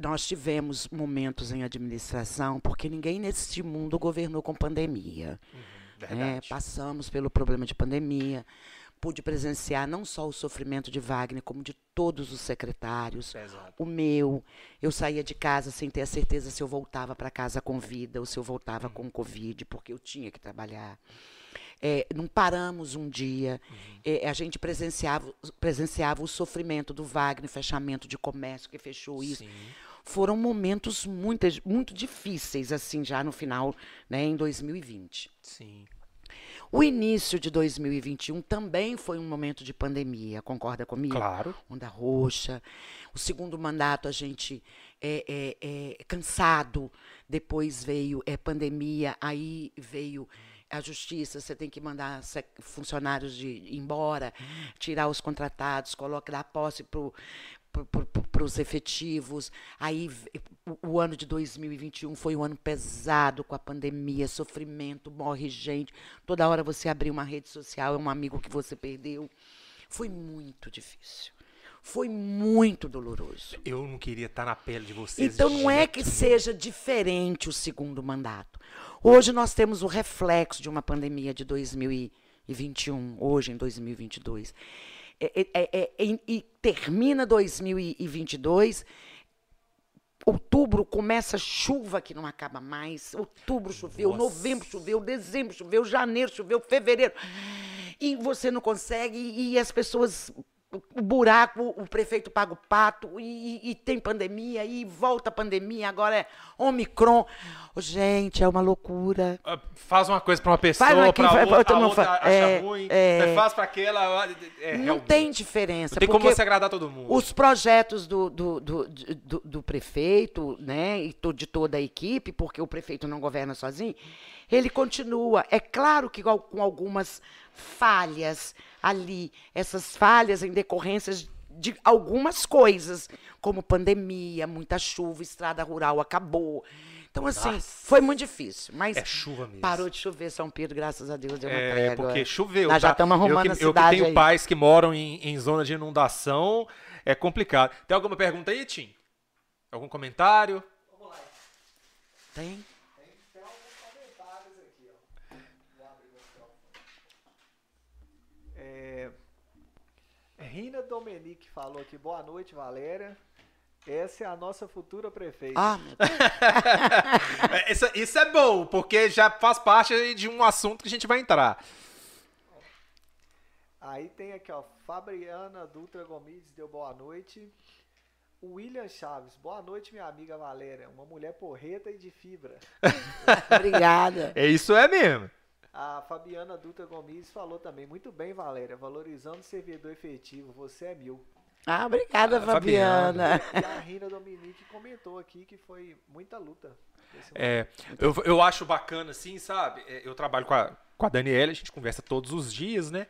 Nós tivemos momentos em administração, porque ninguém neste mundo governou com pandemia. Uhum, né? Passamos pelo problema de pandemia pude presenciar não só o sofrimento de Wagner, como de todos os secretários. O meu, eu saía de casa sem ter a certeza se eu voltava para casa com vida ou se eu voltava uhum. com Covid, porque eu tinha que trabalhar. É, não paramos um dia. Uhum. É, a gente presenciava, presenciava o sofrimento do Wagner, fechamento de comércio que fechou isso. Sim. Foram momentos muito, muito difíceis, assim, já no final, né, em 2020. Sim. O início de 2021 também foi um momento de pandemia, concorda comigo? Claro. Onda roxa. O segundo mandato a gente é, é, é cansado. Depois veio é, pandemia, aí veio a justiça, você tem que mandar funcionários de embora, tirar os contratados, colocar a posse para para os efetivos. Aí o, o, ano de 2021 foi um ano pesado com a pandemia, sofrimento, morre gente. Toda hora você abrir uma rede social, é um amigo que você perdeu. Foi muito difícil. Foi muito doloroso. Eu não queria estar na pele de vocês. Então não é que seja diferente o segundo mandato. Hoje nós temos o reflexo de uma pandemia de 2021, hoje em 2022. É, é, é, é, e termina 2022. Outubro começa chuva que não acaba mais. Outubro choveu, Nossa. novembro choveu, dezembro choveu, janeiro choveu, fevereiro. E você não consegue, e as pessoas o buraco, o prefeito paga o pato, e, e, tem pandemia, e volta a pandemia, agora é Omicron. Gente, é uma loucura. Ah, faz uma coisa para uma pessoa, para outra, a outra acha é, ruim. É, você faz para aquela... É, não realmente. tem diferença. Não tem como você agradar todo mundo. Os projetos do, do, do, do, do prefeito, né, e de toda a equipe, porque o prefeito não governa sozinho, ele continua. É claro que com algumas falhas ali, essas falhas em decorrências de algumas coisas, como pandemia, muita chuva, estrada rural acabou. Então, assim, Nossa. foi muito difícil. Mas é chuva mesmo. parou de chover São Pedro, graças a Deus, deu uma É, porque choveu. Nós tá? já estamos arrumando eu que, a cidade Eu que tenho aí. pais que moram em, em zona de inundação, é complicado. Tem alguma pergunta aí, Tim? Algum comentário? Vamos lá. Tem? Rina Domenique falou aqui, boa noite, Valéria. Essa é a nossa futura prefeita. Ah, meu Deus. isso, isso é bom, porque já faz parte de um assunto que a gente vai entrar. Aí tem aqui, ó, Fabriana Dutra Gomes deu boa noite. William Chaves, boa noite, minha amiga Valéria. Uma mulher porreta e de fibra. Obrigada. É isso é mesmo. A Fabiana Dutra Gomes falou também. Muito bem, Valéria. Valorizando o servidor efetivo. Você é mil. Ah, obrigada, ah, Fabiana. Fabiana. E a Rina Dominique comentou aqui que foi muita luta. É, eu, eu acho bacana, assim, sabe? É, eu trabalho com a, com a Daniela, a gente conversa todos os dias, né?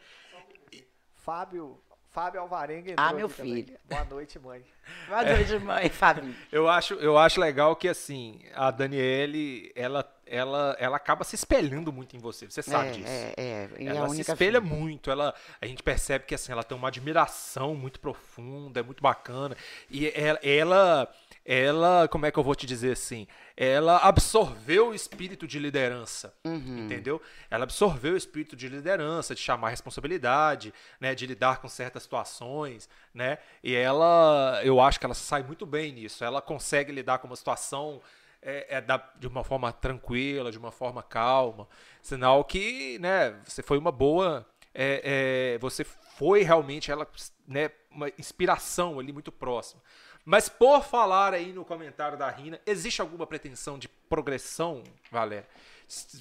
Fábio Fábio Alvarenga entrou Ah, meu filho. Também. Boa noite, mãe. Boa noite, mãe, Fábio. eu acho, eu acho legal que assim, a Daniele, ela ela ela acaba se espelhando muito em você. Você sabe é, disso. É, é, é ela se espelha filha. muito, ela a gente percebe que assim, ela tem uma admiração muito profunda, é muito bacana. E ela, ela ela, como é que eu vou te dizer assim? Ela absorveu o espírito de liderança, uhum. entendeu? Ela absorveu o espírito de liderança, de chamar responsabilidade, né, de lidar com certas situações, né? E ela, eu acho que ela sai muito bem nisso. Ela consegue lidar com uma situação é, é da, de uma forma tranquila, de uma forma calma, sinal que, né, você foi uma boa, é, é você foi realmente ela, né, uma inspiração ali muito próxima. Mas por falar aí no comentário da Rina, existe alguma pretensão de progressão, Valéria?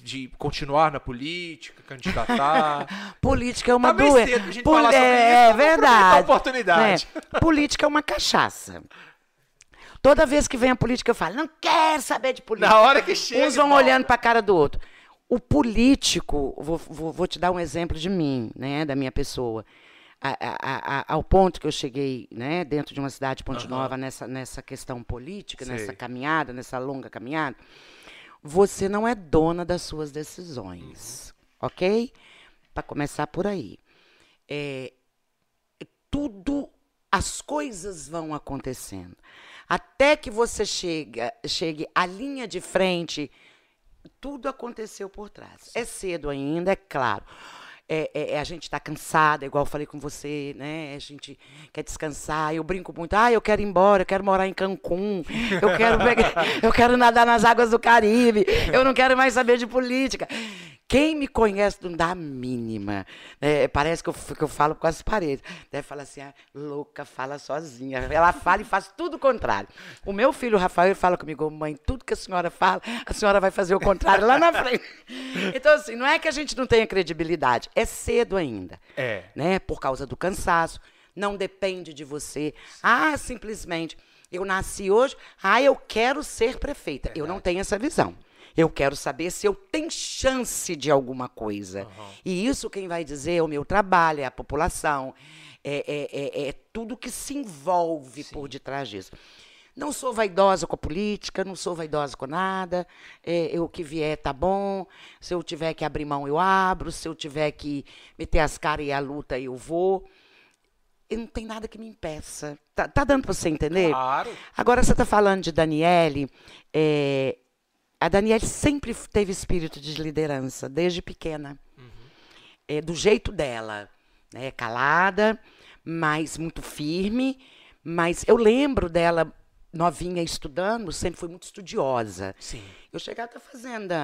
De continuar na política, candidatar? política é uma tá doença. Pol é, é verdade. oportunidade. É. Política é uma cachaça. Toda vez que vem a política, eu falo, não quero saber de política. Na hora que chega. Uns vão olhando para a cara do outro. O político, vou, vou, vou te dar um exemplo de mim, né, da minha pessoa a, a, ao ponto que eu cheguei né, dentro de uma cidade de Ponte uhum. Nova nessa, nessa questão política, Sei. nessa caminhada, nessa longa caminhada, você não é dona das suas decisões, uhum. ok? Para começar por aí. É, tudo, as coisas vão acontecendo. Até que você chega, chegue à linha de frente, tudo aconteceu por trás. É cedo ainda, é claro é, é, é, a gente está cansada, igual eu falei com você, né? A gente quer descansar. Eu brinco muito, ah, eu quero ir embora, eu quero morar em Cancún, eu quero, eu quero nadar nas águas do Caribe, eu não quero mais saber de política. Quem me conhece não dá a mínima. É, parece que eu, que eu falo com as paredes. Deve falar assim, ah, louca, fala sozinha. Ela fala e faz tudo o contrário. O meu filho, o Rafael, fala comigo, mãe, tudo que a senhora fala, a senhora vai fazer o contrário lá na frente. Então, assim, não é que a gente não tenha credibilidade, é cedo ainda. É. Né? Por causa do cansaço. Não depende de você. Ah, simplesmente, eu nasci hoje, ah, eu quero ser prefeita. Verdade. Eu não tenho essa visão. Eu quero saber se eu tenho chance de alguma coisa. Uhum. E isso quem vai dizer é o meu trabalho, é a população, é, é, é, é tudo que se envolve Sim. por detrás disso. Não sou vaidosa com a política, não sou vaidosa com nada. É, o que vier tá bom. Se eu tiver que abrir mão, eu abro. Se eu tiver que meter as caras e a luta, eu vou. E não tem nada que me impeça. Tá, tá dando para você entender? Claro. Agora você está falando de Daniele. É, a Daniela sempre teve espírito de liderança, desde pequena. Uhum. É, do jeito dela. Né? Calada, mas muito firme. Mas eu lembro dela novinha estudando, sempre foi muito estudiosa. Sim. Eu chegava fazendo,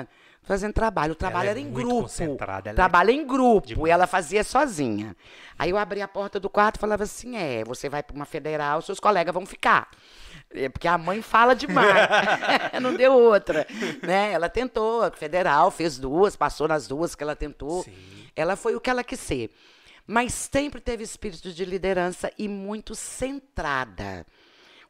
fazendo trabalho. O trabalho era é em grupo. Ela trabalho é em grupo. Demais. E ela fazia sozinha. Aí eu abria a porta do quarto e falava assim: é, você vai para uma federal, seus colegas vão ficar. É porque a mãe fala demais. não deu outra. Né? Ela tentou, federal, fez duas, passou nas duas que ela tentou. Sim. Ela foi o que ela quis ser. Mas sempre teve espírito de liderança e muito centrada.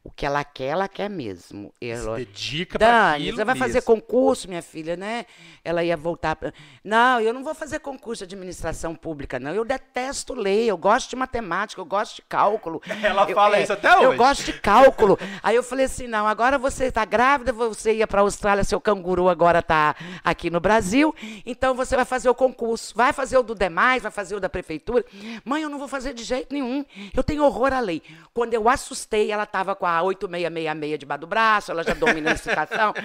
O que ela quer, ela quer mesmo. Ela, Se dedica Dani, aquilo você vai fazer mesmo. concurso, minha filha, né? Ela ia voltar. Pra... Não, eu não vou fazer concurso de administração pública, não. Eu detesto lei, eu gosto de matemática, eu gosto de cálculo. Ela Eu- fala é, isso até Eu hoje? gosto de cálculo. Aí eu falei assim: não, agora você está grávida, você ia para a Austrália, seu canguru agora está aqui no Brasil, então você vai fazer o concurso. Vai fazer o do demais, vai fazer o da prefeitura. Mãe, eu não vou fazer de jeito nenhum. Eu tenho horror à lei. Quando eu assustei, ela estava com a 8666 debaixo do braço, ela já domina a licitação.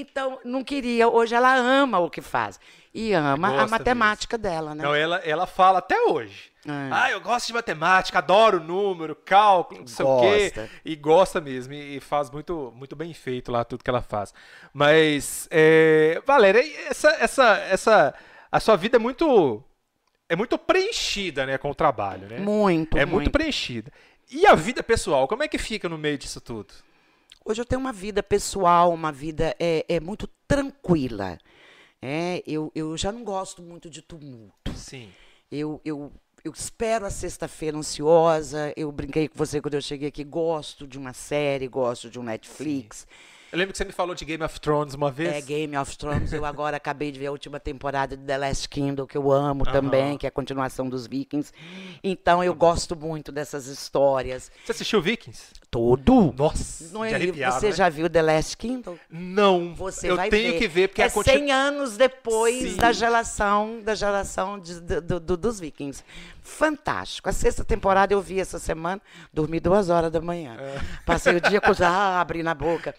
Então, não queria. Hoje ela ama o que faz. E ama a matemática dela, né? Não, ela, ela fala até hoje. É. Ah, eu gosto de matemática, adoro número, cálculo, não sei o Gosta. quê. E gosta mesmo, e faz muito, muito bem feito lá tudo que ela faz. Mas, é, Valéria, essa, essa, essa, a sua vida é muito, é muito preenchida, né, com o trabalho, né? Muito, é muito preenchida. E a vida pessoal, como é que fica no meio disso tudo? Hoje eu tenho uma vida pessoal, uma vida é, é muito tranquila. É, eu, eu já não gosto muito de tumulto. Sim. Eu, eu, eu espero a sexta-feira ansiosa. Eu brinquei com você quando eu cheguei aqui. Gosto de uma série, gosto de um Netflix. Eu lembro que você me falou de Game of Thrones uma vez. É Game of Thrones. Eu agora acabei de ver a última temporada de The Last Kingdom, que eu amo também, que é a continuação dos Vikings. Então eu gosto muito dessas histórias. Você assistiu Vikings? Todo. Nossa, Não é, arrepiar, você né? já viu The Last Kingdom? Não, Você eu vai tenho ver. que ver, porque é a continu... 100 anos depois Sim. da geração, da geração de- do- do- dos vikings. Fantástico. A sexta temporada eu vi essa semana, dormi duas horas da manhã. É. Passei o dia com já abrindo a boca.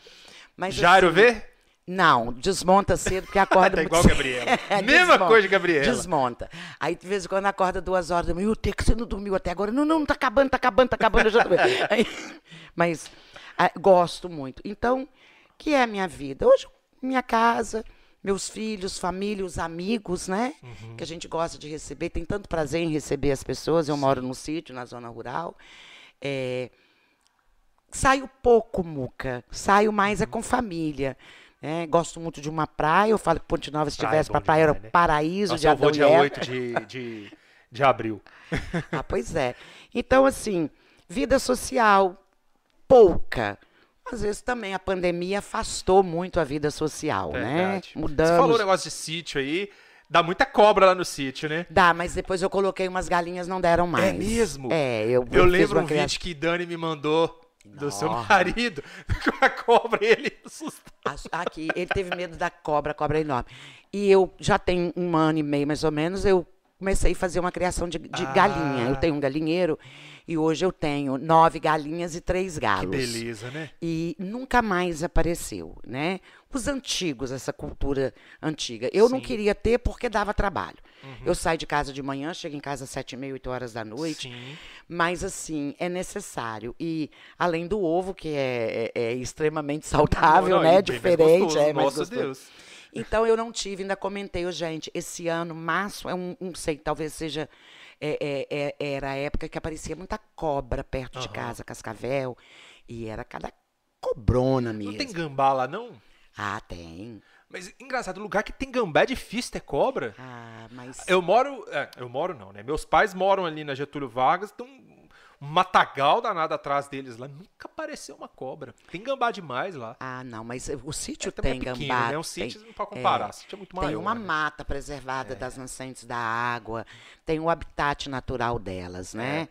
Mas, Jairo assim, vê? Não, desmonta cedo, porque acorda Tá igual a. Gabriela. É, Mesma coisa de Gabriela. Desmonta. Aí, de vez em quando, acorda duas horas da manhã. O que você não dormiu até agora? Não, não, tá acabando, tá acabando, tá acabando. Eu já tô... Aí, mas ah, gosto muito. Então, que é a minha vida? Hoje, minha casa, meus filhos, família, os amigos, né? Uhum. Que a gente gosta de receber. Tem tanto prazer em receber as pessoas. Eu moro num sítio, na zona rural. É, Saio pouco, Muca. Saio mais é com família. né? Gosto muito de uma praia. Eu falo que Ponte Nova, se Praia é para praia, era demais, né? o paraíso Nossa, de eu vou Adão dia Eva. 8 de, de, de abril. Ah, pois é. Então, assim, vida social, pouca. Às vezes também a pandemia afastou muito a vida social, né? Verdade. Mudamos. Você falou um negócio de sítio aí, dá muita cobra lá no sítio, né? Dá, mas depois eu coloquei umas galinhas, não deram mais. mesmo? É, eu, Eu lembro um criação- vídeo que Dani me mandou do seu Nossa. marido com a cobra ele assustado. As- Aqui, ele teve medo da cobra, a cobra é enorme. E eu já tenho um ano e meio, mais ou menos, eu comecei a fazer uma criação de, de Ah. galinha. Eu tenho um galinheiro e hoje eu tenho nove galinhas e três galos. Que beleza, né? E nunca mais apareceu, né? Os antigos, essa cultura antiga. Eu não Sim. Uhum. queria ter porque dava trabalho. Eu saio de casa de manhã, chego em casa às sete e meia, oito horas da noite. Sim. Mas, assim, é necessário. E, além do ovo, que é, é- é extremamente saudável, Não, né? bem mais Diferente, gostoso, é Nossa gostoso. Deus. Então, eu não tive, ainda comentei, gente, esse ano, março, é um, não sei, talvez seja, é- é- é- era a época que aparecia muita cobra perto de Aham. casa, cascavel, e era cada cobrona mesmo. Não tem gambá lá, não? Ah, tem. Mas, engraçado, lugar que tem gambá é difícil ter cobra. Ah, mas... Eu moro. é, eu moro não, né? Meus pais moram ali na Getúlio Vargas, tem um, um matagal danado atrás deles lá. Nunca apareceu uma cobra. Tem gambá demais lá. Ah, não, mas o sítio É, também tem é pequeno, gambá. né? Um tem- sítio não pode comparar. sítio é muito maior. Tem uma né? mata preservada das nascentes da água, tem o habitat natural delas, né?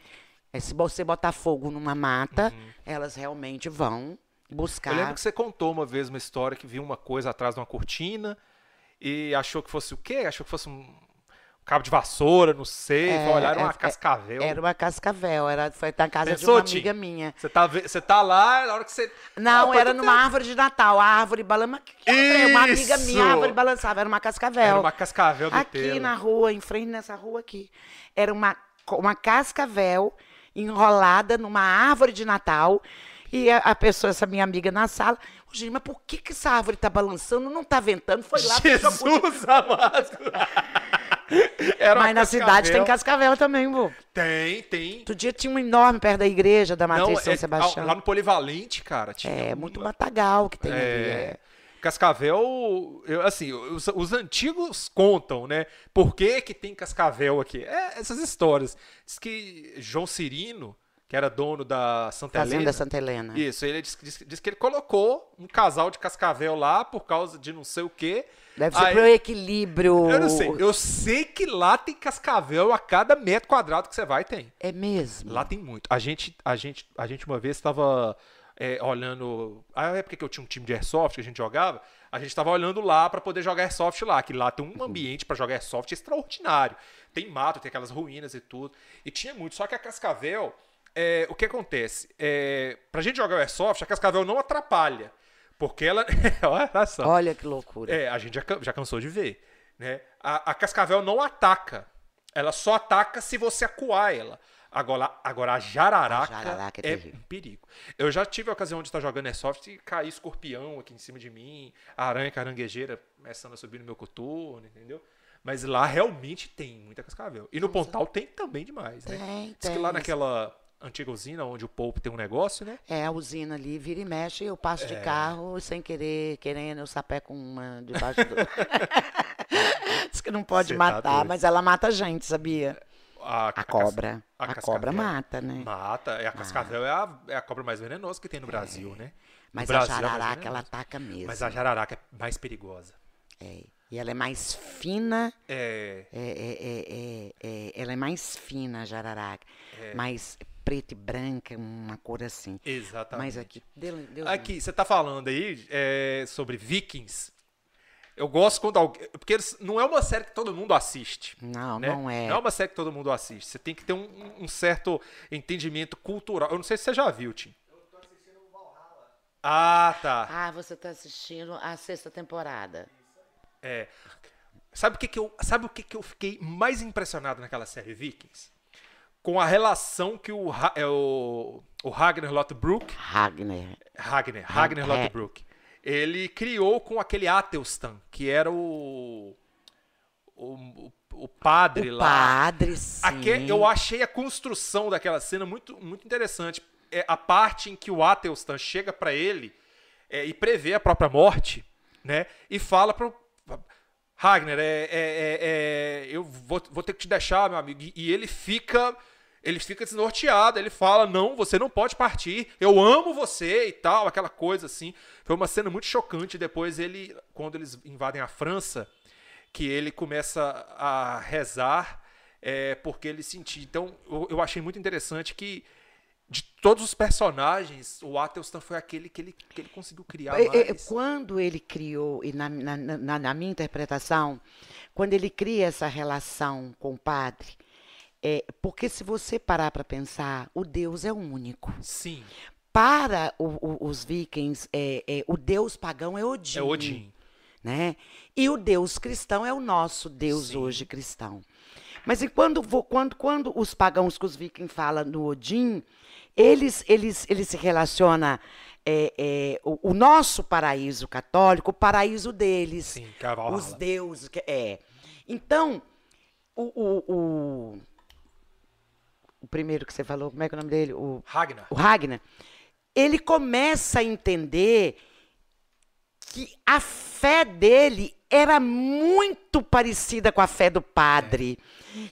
É, se você botar fogo numa mata, elas realmente vão buscar. Eu lembro que você contou uma vez uma história que viu uma coisa atrás de uma cortina e achou que fosse o quê? Achou que fosse um cabo de vassoura, não sei. É, olhar, era uma é, cascavel. Era uma cascavel, era, foi na casa Pensou, de uma amiga minha. Você tá, você tá lá, na hora que você. Não, Ah, era numa árvore de Natal, a árvore balançava. Uma amiga minha, a árvore balançava, era uma cascavel. Era uma cascavel Aqui bitela. na rua, em frente nessa rua aqui. Era uma, uma cascavel enrolada numa árvore de Natal. E a, a pessoa, essa minha amiga na sala, "Ô, gente, mas por que, que essa árvore tá balançando? Não tá ventando? Foi lá, fechou a cortina." Jesus amado! Era Mas na cidade tem cascavel. também, vô. Tem, tem. Outro dia tinha um enorme perto da igreja da Matriz Não, São é- Sebastião. Lá no Polivalente, cara. Tinha É, muito matagal que tem ali. É, É. Cascavel, eu, assim, os, os antigos contam, né? Por que, que tem cascavel aqui? É, essas histórias. Diz que João Cirino que era dono da Santa Fazenda Helena. Santa Helena. Isso, ele disse, disse- disse que ele colocou um casal de cascavel lá por causa de não sei o quê. Deve ser Aí- pro equilíbrio. Eu não sei. Eu sei que lá tem cascavel a cada metro quadrado que você vai tem. É mesmo. Lá tem muito. A gente, a gente, a gente uma vez estava olhando. A época que eu tinha um time de airsoft que a gente jogava, a gente estava olhando lá para poder jogar airsoft lá. Que lá tem um ambiente para jogar airsoft extraordinário. Tem mato, tem aquelas ruínas e tudo. E tinha muito. Só que a cascavel, é, o que acontece? É, pra gente jogar o airsoft, a cascavel não atrapalha. Porque ela. Olha só. Olha que loucura. É, a gente já, já cansou de ver. Né? A, a cascavel não ataca. Ela só ataca se você acuar ela. Agora, agora a jararaca, A jararaca é é, um perigo. Eu já tive a ocasião de estar jogando Airsoft e cair escorpião aqui em cima de mim, aranha caranguejeira começando a subir no meu coturno, entendeu? Mas lá realmente tem muita cascavel. E no Pontal tem também demais, né? Tem, Diz que tem. lá naquela antiga usina onde o Pope tem um negócio, né? É, a usina ali vira e mexe, eu passo É. de carro sem querer, querendo, eu sapé com uma debaixo do. Diz que não pode Cê tá matar, doido. mas ela mata a gente, sabia? A, A cobra. a A, cobra mata, né? Mata. E a cascavel é, a, é a cobra mais venenosa que tem no Brasil, né? Mas a Brasil é jararaca, ela ataca mesmo. Mas a jararaca é mais perigosa. É. E ela é mais fina. É. é, é, é, é, é, ela é mais fina, a jararaca. É. Preta e branca, uma cor assim. Exatamente. Mas aqui, Deus, Deus Aqui, você tá falando aí é, sobre Vikings. Eu gosto quando alguém. Porque não é uma série que todo mundo assiste. Não, né? não é. Não é uma série que todo mundo assiste. Você tem que ter um, um certo entendimento cultural. Eu não sei se você já viu, Tim. Ah, tá. Ah, você tá assistindo a sexta temporada. É. Sabe o que, que eu, sabe o que, que eu fiquei mais impressionado naquela série Vikings? Com a relação que o, é, o, o Ragnar Lothbrok Ragnar. Ragnar, Ragnar é. Lothbrok. Ele criou com aquele Atelstan, que era o o, o- padre O lá. padre, sim. Eu achei a construção daquela cena muito, muito interessante. É a parte em que o Atelstan chega pra ele é, e prevê a própria morte, né? E fala pro Ragnar, é, é- é- é, eu vou, vou ter que te deixar, meu amigo. E, ele fica, ele fica desnorteado. Ele fala, não, você não pode partir. Eu amo você e tal, aquela coisa assim. Foi uma cena muito chocante. Depois ele, quando eles invadem a França, que ele começa a rezar é, porque ele sentia. Então, eu, eu achei muito interessante que de todos os personagens, o Atelstan foi aquele que ele, que ele conseguiu criar É, é, mais. Quando ele criou, e na, na, na, na minha interpretação, quando ele cria essa relação com o padre, é, porque se você parar para pensar, o Deus é único. Sim, Para o- o- os vikings, é, é, o Deus pagão é Odin. é Odin. né? E o Deus cristão é o nosso Deus Sim. hoje cristão. Mas e quando, quando, quando os pagãos que os vikings falam no Odin, eles, eles, eles se relacionam é, é, o, o nosso paraíso católico, o paraíso deles. Sim, que é. Os deuses. É. Então, o, o, o, o primeiro que você falou, como é que é o nome dele? O, Ragnar. o Ragnar, ele começa a entender que a fé dele era muito parecida com a fé do padre.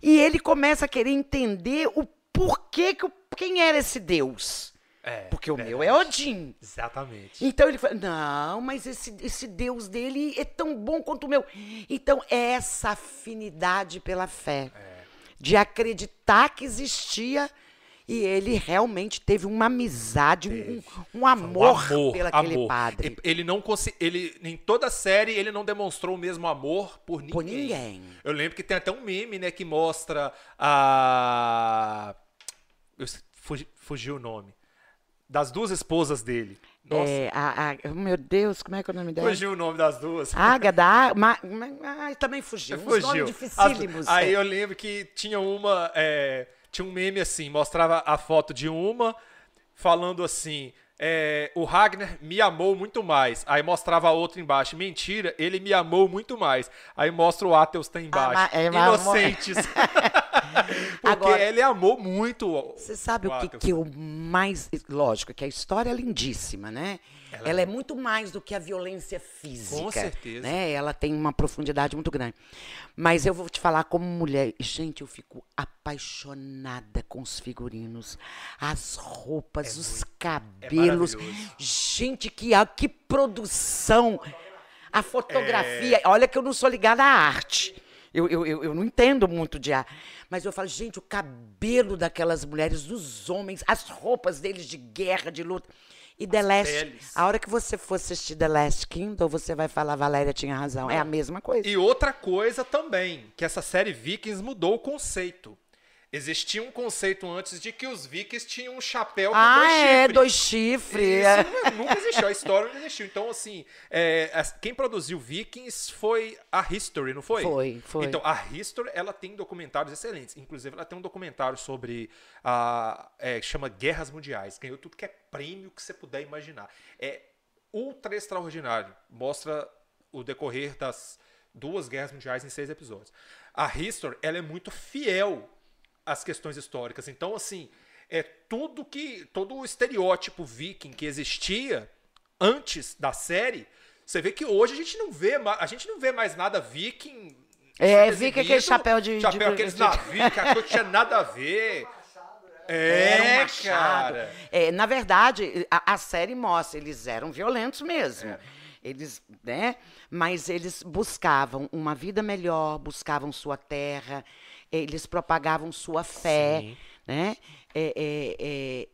E ele começa a querer entender o porquê que quem era esse Deus. É, Porque o meu é. Odin. Exatamente. Então ele fala: não, mas esse, esse Deus dele é tão bom quanto o meu. Então, é essa afinidade pela fé, de acreditar que existia. E ele realmente teve uma amizade, um, um amor, Um pelo aquele amor. padre. Ele não ele em toda a série ele não demonstrou o mesmo amor por ninguém. Por ninguém. Eu lembro que tem até um meme, né, que mostra a eu fugi- fugiu o nome das duas esposas dele. Nossa, É, a, a- meu Deus, como é que é o nome dela? fugiu o nome das duas. Ágada, ma, ma, ah, também fugiu. Fugiu. nomes As- dificílimos. aí é. eu lembro que tinha uma. é, tinha um meme assim, mostrava a foto de uma falando assim. é, o Ragnar me amou muito mais. Aí mostrava a outra embaixo. Mentira, ele me amou muito mais. Aí mostra o Atels tá embaixo. é, mas amor- Inocentes. Porque Agora, ele amou muito. Você sabe o, o que, que eu mais. Lógico, que a história é lindíssima, né? Ela, ela é muito mais do que a violência física. Com certeza. Né? Ela tem uma profundidade muito grande. Mas eu vou te falar como mulher. Gente, eu fico apaixonada com os figurinos, as roupas, é os muito, é cabelos. É gente, que, que produção! A fotografia. É... Olha que eu não sou ligada à arte. Eu, eu, eu, não entendo muito de arte. Mas eu falo, gente, o cabelo daquelas mulheres, dos homens, as roupas deles de guerra, de luta. E The Last, peles. a hora que você for assistir The Last Kingdom, você vai falar, Valéria tinha razão. É a mesma coisa. E outra coisa também, que essa série Vikings mudou o conceito. Existia um conceito antes de que os vikings tinham um chapéu com ah, dois é, chifres. dois chifres. Isso é. nunca existiu, a história não existiu. Então, assim, é, quem produziu Vikings foi a History, não foi? Foi, foi. Então, a History, ela tem documentários excelentes. Inclusive, ela tem um documentário sobre a... É, chama Guerras Mundiais. Ganhou tudo que é prêmio que você puder imaginar. É ultra extraordinário. Mostra o decorrer das duas guerras mundiais em seis episódios. A History, ela é muito fiel as questões históricas. Então, assim, é tudo que. todo o estereótipo viking que existia antes da série. Você vê que hoje a gente não vê, a gente não vê mais nada viking. É, viking aquele chapéu de. Chapéu, de, aqueles de... navios, que não tinha nada a ver. É, um cara. É, na verdade, a, a, série mostra, eles eram violentos mesmo. É. Eles, né? Mas eles buscavam uma vida melhor, buscavam sua terra, eles propagavam sua fé, Sim. né? É, é, é,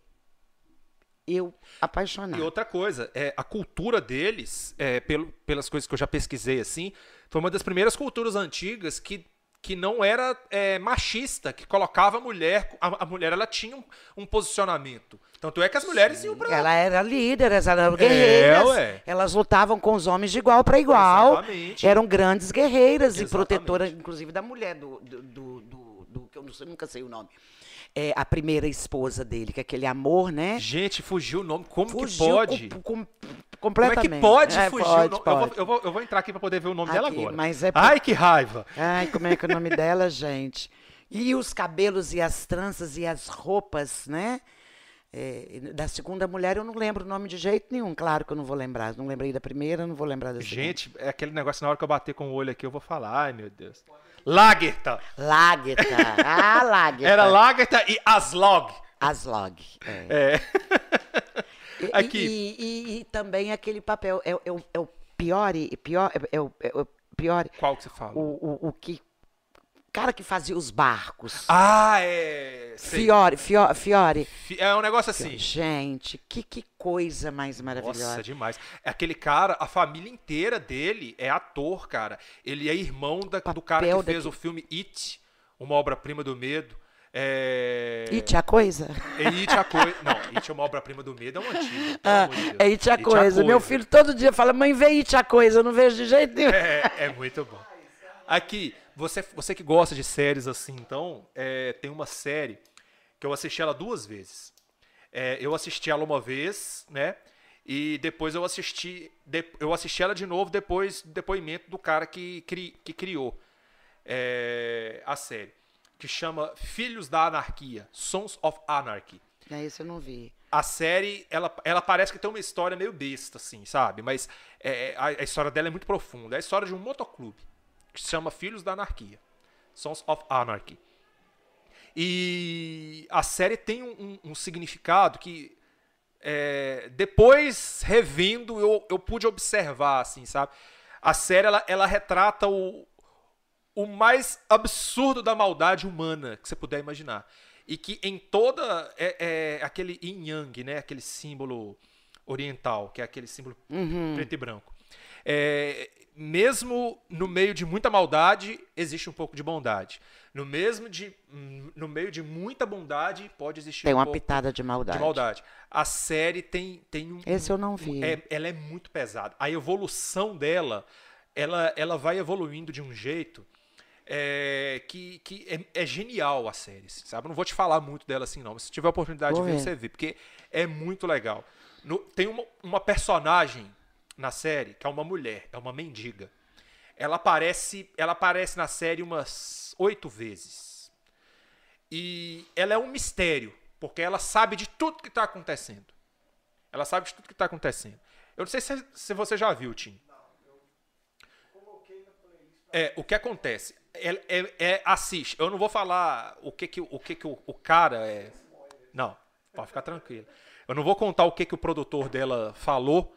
eu apaixonado. E outra coisa, é, a cultura deles, é, pelo, pelas coisas que eu já pesquisei assim, foi uma das primeiras culturas antigas que que não era é, machista, que colocava a mulher, a, a mulher ela tinha um, um, posicionamento. Tanto é que as mulheres Sim. iam pra... Ela era líder, elas eram guerreiras. É, elas lutavam com os homens de igual para igual. Exatamente. Eram grandes guerreiras Exatamente. e protetoras, inclusive, da mulher, do, do, eu não sei, nunca sei o nome é, a primeira esposa dele, que é aquele amor, né? Gente, fugiu o nome. Como fugiu que pode? Com, com, completamente. Como é que pode é, fugir pode, o nome? Pode. Eu, vou, eu, vou, eu, vou, entrar aqui para poder ver o nome aqui, dela agora. Mas é Ai, que raiva! Ai, como é que é o nome dela, gente? E os cabelos e as tranças e as roupas, né? É, da segunda mulher eu não lembro o nome de jeito nenhum, claro que eu não vou lembrar. Não lembrei da primeira, não vou lembrar da segunda. Gente, é aquele negócio na hora que eu bater com o olho aqui, eu vou falar, ai meu Deus. Lagerta. Lagerta. Ah, Lagerta. Era Lagerta e Aslog. Aslog. É. é. Aqui. E, e, e, também aquele papel, é, é, é o pior, pior, é, o, é o pior. Qual que você fala? O, o, o que cara que fazia os barcos. Ah, é. Fiore, Fiore, Fiore. É um negócio assim. Gente, que, que coisa mais maravilhosa. Nossa, demais. É aquele cara, a família inteira dele é ator, cara. Ele é irmão da, do cara que fez daqui. o filme It, uma obra-prima do medo. É... It a coisa? É It a coisa. Não, It é uma obra-prima do medo, é um antigo. Ah, é It a, It coisa. a coisa. Meu filho todo dia fala, mãe, vê It a coisa, eu não vejo de jeito nenhum. É, é muito bom. Aqui, você, você que gosta de séries assim, então, é, tem uma série que eu assisti ela duas vezes. É, eu assisti ela uma vez, né? E depois eu assisti, de, eu assisti ela de novo depois do depoimento do cara que, cri, que criou é, a série, que chama Filhos da Anarquia, Sons of Anarchy. É isso eu não vi. A série, ela, ela parece que tem uma história meio besta, assim, sabe? Mas é, a, a história dela é muito profunda. É a história de um motoclube que se chama Filhos da Anarquia. Sons of Anarchy. E a série tem um, um, um significado que é, depois revendo eu, eu pude observar, assim, sabe? A série ela, ela retrata o, o mais absurdo da maldade humana que você puder imaginar. E que em toda é, é aquele yin yang, né? Aquele símbolo oriental, que é aquele símbolo uhum. preto e branco. É, mesmo no meio de muita maldade, existe um pouco de bondade. No mesmo de no meio de muita bondade, pode existir tem um uma pitada de maldade. de maldade. A série tem tem um Esse eu não vi. É, ela é muito pesada. A evolução dela, ela ela vai evoluindo de um jeito é, que, que é, é, genial a série, assim, sabe? Não vou te falar muito dela assim não, mas se tiver a oportunidade de ver, ver, você vê, porque é muito legal. No, tem uma, uma personagem na série, que é uma mulher, é uma mendiga. Ela aparece, ela aparece na série umas oito vezes. E ela é um mistério, porque ela sabe de tudo que está acontecendo. Ela sabe de tudo que está acontecendo. Eu não sei se, se você já viu, Tim. É, o que acontece? É, é, é, assiste. Eu não vou falar o que que o, que que o, o cara é. Não, pode ficar tranquilo. Eu não vou contar o que que o produtor dela falou,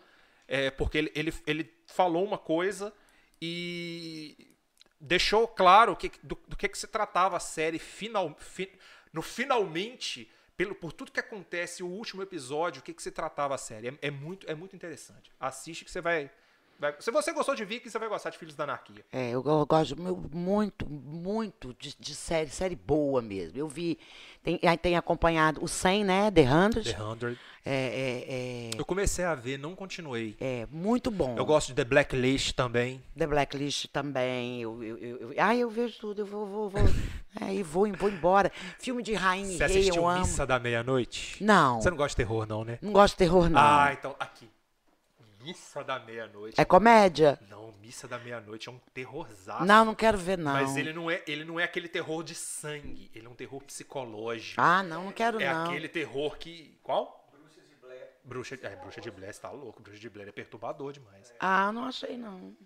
é, porque ele, ele, ele falou uma coisa e deixou claro que, do, do que, que se tratava a série final, fi, no finalmente, pelo, por tudo que acontece, o último episódio, o que, que se tratava a série. É, é muito, é muito interessante. Assiste que você vai, vai. Se você gostou de Vicky, você vai gostar de Filhos da Anarquia. É, eu, eu gosto muito, muito de, de, série, série boa mesmo. Eu vi, tem, tem acompanhado o 100, né? The 100. The 100. É, é, é, eu comecei a ver, não continuei. É, muito bom. Eu gosto de The Blacklist também. The Blacklist também. Eu, eu, eu, eu ah, eu vejo tudo, eu vou, vou, vou. é, e vou, vou embora. Filme de Rainha Você e Rei, assistiu eu amo. Missa da Meia-Noite? Não. Você não gosta de terror, não, né? Não gosto de terror, não. Ah, então, aqui. Missa da Meia-Noite. É comédia? Não, Missa da Meia-Noite é um terrorzaço. Não, não quero ver, não. Mas ele não, é, ele não é aquele terror de sangue. Ele é um terror psicológico. Ah, não, não quero, é não. É aquele terror que... Qual? Bruxa, é, Bruxa de Blair, você tá louco. Bruxa de Blair é perturbador demais. Ah, não achei, não.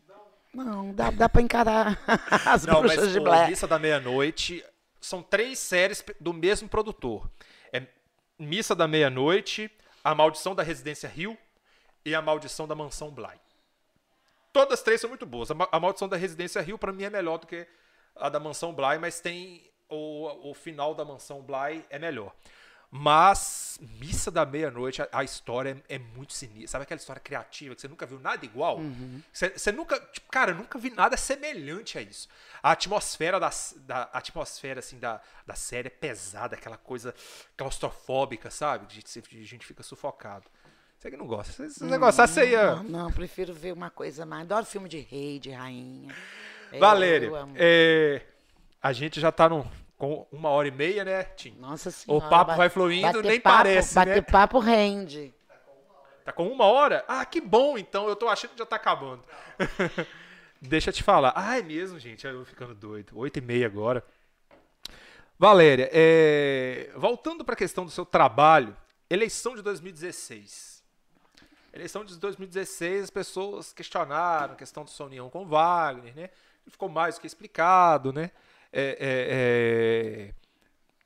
Não, dá, dá pra encarar as não, Bruxas mas de Blair. Missa da Meia-Noite são três séries do mesmo produtor. É Missa da Meia-Noite, A Maldição da Residência Rio e A Maldição da Mansão Bly. Todas três são muito boas. A Maldição da Residência Rio, para mim, é melhor do que a da Mansão Bly, mas tem o, o final da Mansão Bly é melhor. Mas Missa da Meia-Noite, a, a, história é, é, muito sinistra. Sabe aquela história criativa que você nunca viu nada igual? Uhum. Você, você, nunca, tipo, cara, nunca vi nada semelhante a isso. A atmosfera da, da a atmosfera assim da, da série é pesada, aquela coisa claustrofóbica, sabe? De, de, de gente fica sufocado. Você que não gosta. Se você não, gostasse, você ia. Não, não, prefiro ver uma coisa mais. Adoro filme de rei, de rainha. Valéria, é, a gente já tá no, com uma hora e meia, né, Tim? Nossa senhora. O papo vai fluindo, nem papo, parece, bater né? papo rende. Tá com uma hora? Ah, que bom, então. Eu tô achando que já tá acabando. Deixa eu te falar. Ah, é mesmo, gente. Eu tô ficando doido. Oito e meia agora. Valéria, é... voltando para a questão do seu trabalho, eleição de 2016. Eleição de 2016, as pessoas questionaram a questão da sua união com Wagner, né? Ficou mais do que explicado, né? É, é, é,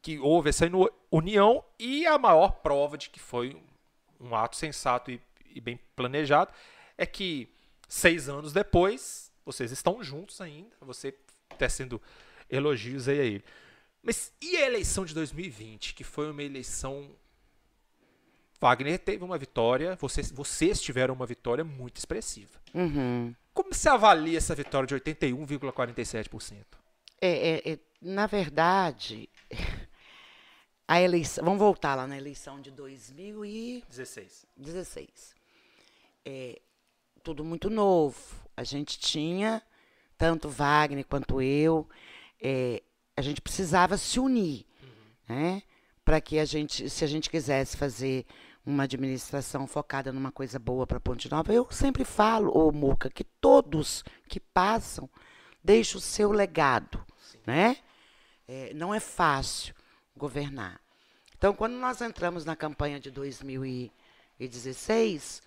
que houve essa união e a maior prova de que foi um ato sensato e, e bem planejado é que seis anos depois vocês estão juntos ainda, você tecendo elogios aí a ele. Mas e a eleição de 2020, que foi uma eleição Wagner teve uma vitória, vocês, vocês tiveram uma vitória muito expressiva. Uhum. Como você avalia essa vitória de 81,47%? É, é, é, na verdade, a eleição. Vamos voltar lá na eleição de 2016. 16. É, tudo muito novo. A gente tinha, tanto Wagner quanto eu, é, a gente precisava se unir, uhum. né? Para que a gente, se a gente quisesse fazer uma administração focada numa coisa boa para Ponte Nova. Eu sempre falo, ô Muca, que todos que passam deixam o seu legado, Sim. né? É, não é fácil governar. Então, quando nós entramos na campanha de 2016,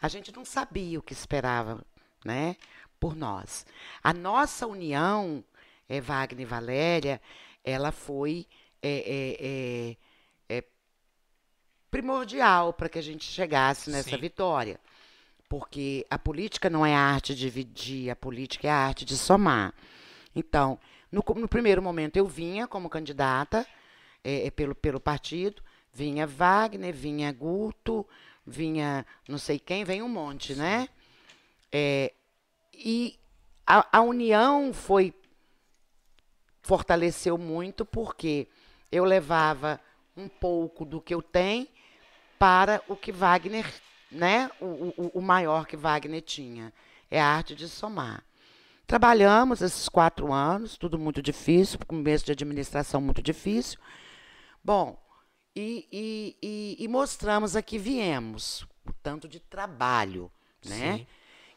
a gente não sabia o que esperava, né? Por nós. A nossa união, é, Wagner e Valéria, ela foi é, é, primordial para que a gente chegasse nessa Sim. vitória. Porque a política não é a arte de dividir, a política é a arte de somar. Então, no, no primeiro momento eu vinha como candidata é, é, pelo, pelo partido, vinha Wagner, vinha Guto, vinha não sei quem, vem um monte, né? É, e a, a união foi fortaleceu muito porque eu levava um pouco do que eu tenho para o que Wagner, né, o, o, o maior que Wagner tinha. É a arte de somar. Trabalhamos esses quatro anos, tudo muito difícil, começo de administração muito difícil. Bom, e, e, e, e mostramos aqui viemos o tanto de trabalho, né? Sim.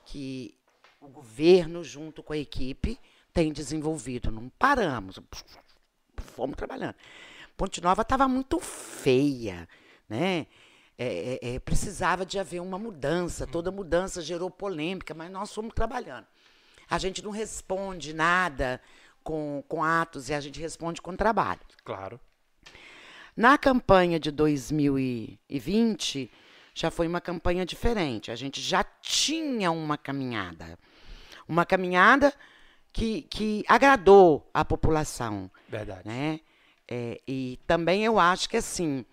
Que o governo, junto com a equipe, tem desenvolvido. Não paramos, fomos trabalhando. Ponte Nova estava muito feia, né? É, é, é, precisava de haver uma mudança. Toda mudança gerou polêmica, mas nós fomos trabalhando. A gente não responde nada com, com atos e a gente responde com trabalho. Claro. Na campanha de 2020, já foi uma campanha diferente. A gente já tinha uma caminhada. Uma caminhada que, que agradou a população. Verdade. Né? É, e também eu acho que assim,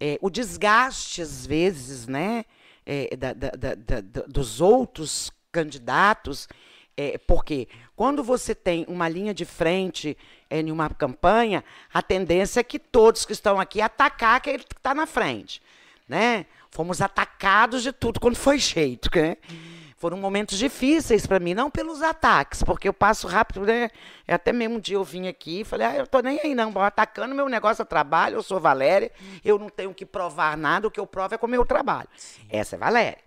é, o desgaste, às vezes, né, é, da, da, da, dos outros candidatos, é, porque quando você tem uma linha de frente é, em uma campanha, a tendência é que todos que estão aqui atacar aquele que está na frente. Né? Fomos atacados de tudo quando foi jeito. Né? Foram momentos difíceis para mim, não pelos ataques, porque eu passo rápido, né? Até mesmo um dia eu vim aqui e falei, ah, eu tô nem aí não, atacando meu negócio a trabalho, eu sou Valéria, eu não tenho que provar nada, o que eu provo é com o meu trabalho. Sim. Essa é Valéria.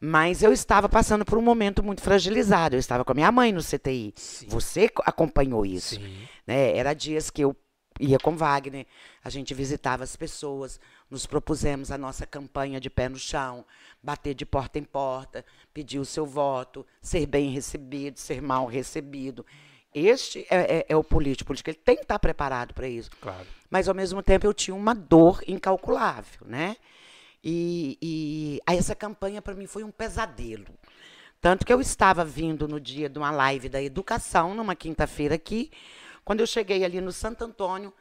Mas eu estava passando por um momento muito fragilizado. Eu estava com a minha mãe no CTI. Sim. Você acompanhou isso. Né? Era dias que eu ia com Wagner, a gente visitava as pessoas, nos propusemos a nossa campanha de pé no chão, bater de porta em porta, pedir o seu voto, ser bem recebido, ser mal recebido. Este é, é, é o político. O político ele tem que estar preparado para isso. Claro. Mas, ao mesmo tempo, eu tinha uma dor incalculável. Né? E, e essa campanha, para mim, foi um pesadelo. Tanto que eu estava vindo no dia de uma live da educação, numa quinta-feira aqui, quando eu cheguei ali no Santo Antônio,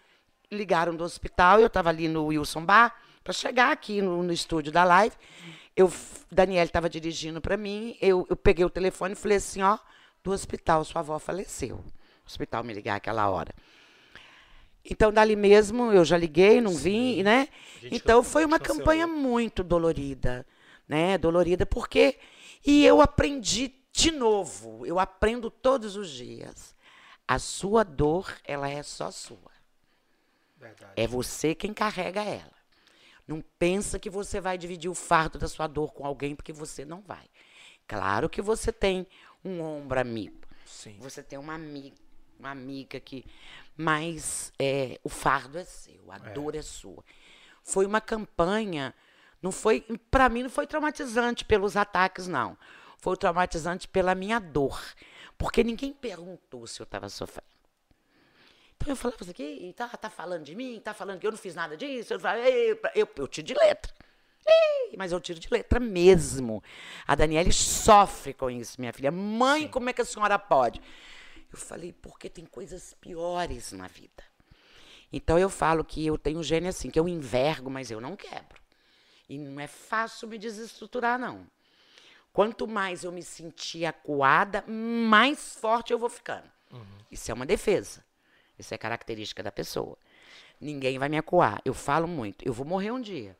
ligaram do hospital, eu estava ali no Wilson Bar, para chegar aqui no, no, estúdio da live. Eu, Daniel estava dirigindo para mim, eu, eu peguei o telefone e falei assim, ó, do hospital, sua avó faleceu. O hospital me ligar aquela hora. Então, dali mesmo, eu já liguei, não Sim. vim, né? Então, foi uma campanha muito dolorida, né? Dolorida, porque... E eu aprendi de novo, eu aprendo todos os dias. A sua dor, ela é só sua. Verdade. É você quem carrega ela. Não pensa que você vai dividir o fardo da sua dor com alguém, porque você não vai. Claro que você tem um ombro amigo. Sim. Você tem uma amiga, uma amiga que. Mas é, o fardo é seu, a é. dor é sua. Foi uma campanha. Não foi, para mim, não foi traumatizante pelos ataques, não. Foi traumatizante pela minha dor. Porque ninguém perguntou se eu estava sofrendo. Eu falava assim, que tá, tá falando de mim, tá falando que eu não fiz nada disso. Eu, falei, eu, eu tiro de letra. mas eu tiro de letra mesmo. A Daniele sofre com isso, minha filha. Mãe, Sim. como é que a senhora pode? Eu falei, porque tem coisas piores na vida. Então eu falo que eu tenho gênio assim, que eu envergo, mas eu não quebro. E não é fácil me desestruturar, não. Quanto mais eu me sentir acuada, mais forte eu vou ficando. Uhum. Isso é uma defesa. Isso é característica da pessoa. Ninguém vai me acuar. Eu falo muito. Eu vou morrer um dia.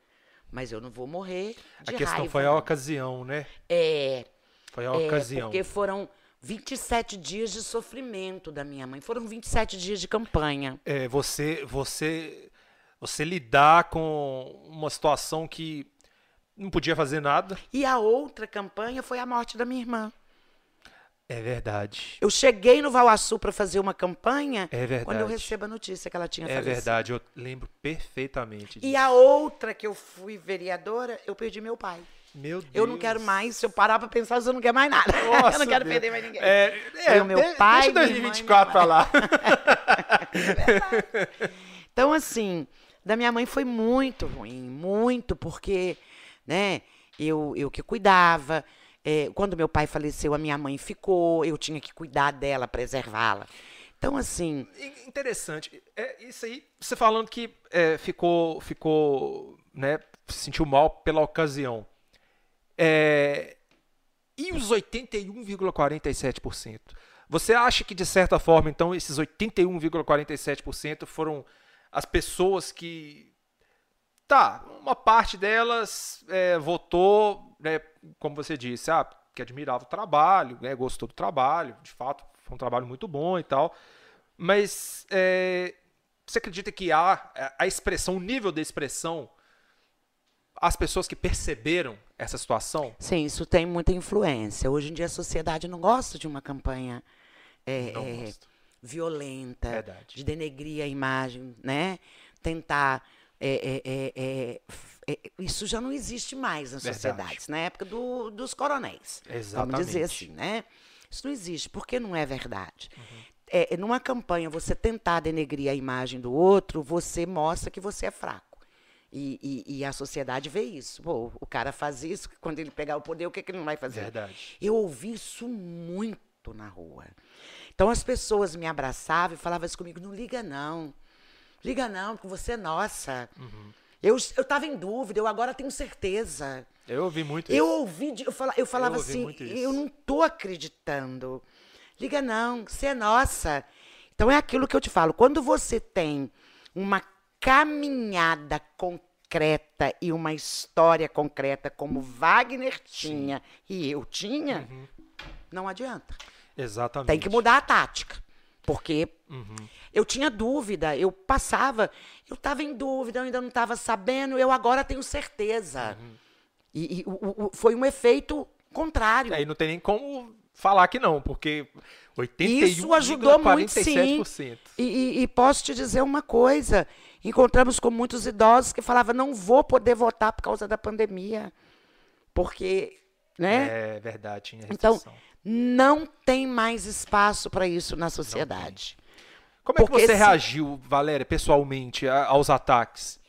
Mas eu não vou morrer de A questão raiva, foi a ocasião, né? É. Foi a é, ocasião. Porque foram 27 dias de sofrimento da minha mãe. Foram 27 dias de campanha. É, você, você, você lidar com uma situação que não podia fazer nada. E a outra campanha foi a morte da minha irmã. É verdade. Eu cheguei no Valaçu para fazer uma campanha é verdade. quando eu recebo a notícia que ela tinha é falecido. É verdade, eu lembro perfeitamente disso. E a outra que eu fui vereadora, eu perdi meu pai. Meu Deus. Eu não quero mais, se eu parar para pensar, eu não quero mais nada. Nossa, eu não quero Deus. perder mais ninguém. É, é, o meu de, pai, deixa 2024 para lá. é então, assim, da minha mãe foi muito ruim, muito, porque, né, eu, eu que cuidava, é, quando meu pai faleceu, a minha mãe ficou, eu tinha que cuidar dela, preservá-la. Então, assim. Interessante. É, isso aí, você falando que é, ficou, ficou, né, se sentiu mal pela ocasião. É, e os 81,47%? Você acha que, de certa forma, então, esses 81,47% foram as pessoas que. Tá, uma parte delas é, votou né, como você disse, ah, que admirava o trabalho, né, gostou do trabalho, de fato, foi um trabalho muito bom e tal. Mas é, você acredita que há a expressão, o nível da expressão, as pessoas que perceberam essa situação? Sim, isso tem muita influência. Hoje em dia a sociedade não gosta de uma campanha é, é, violenta, Verdade. de denegrir a imagem, né? tentar. É, é, é, é, isso já não existe mais nas Verdade. sociedades, na época do, dos coronéis. Exatamente. Vamos dizer assim, né? Isso não existe, porque não é verdade. Uhum. É, numa campanha, você tentar denegrir a imagem do outro, você mostra que você é fraco. E, e, e a sociedade vê isso. Pô, o cara faz isso, quando ele pegar o poder, o que, que ele não vai fazer? Verdade. Eu ouvi isso muito na rua. Então as pessoas me abraçavam e falavam isso comigo: não liga não. Liga não, porque você é nossa. Uhum. Eu estava em dúvida, eu agora tenho certeza. Eu ouvi muito Eu isso. ouvi, eu falava, eu falava ouvi assim, eu não tô acreditando. Liga não, você é nossa. Então é aquilo que eu te falo, quando você tem uma caminhada concreta e uma história concreta como Wagner tinha e eu tinha, Uhum. não adianta. Exatamente. Tem que mudar a tática. Porque Uhum. eu tinha dúvida, eu passava, eu estava em dúvida, eu ainda não estava sabendo, eu agora tenho certeza. Uhum. E, e o- o- foi um efeito contrário. Aí não tem nem como falar que não, porque 81,47%. Isso ajudou muito, sim. E, e- e posso te dizer uma coisa: encontramos com muitos idosos que falavam, não vou poder votar por causa da pandemia. Porque, né? É verdade, tinha então, restrição. Não tem mais espaço para isso na sociedade. Como é que você se- reagiu, Valéria, pessoalmente, a- aos ataques?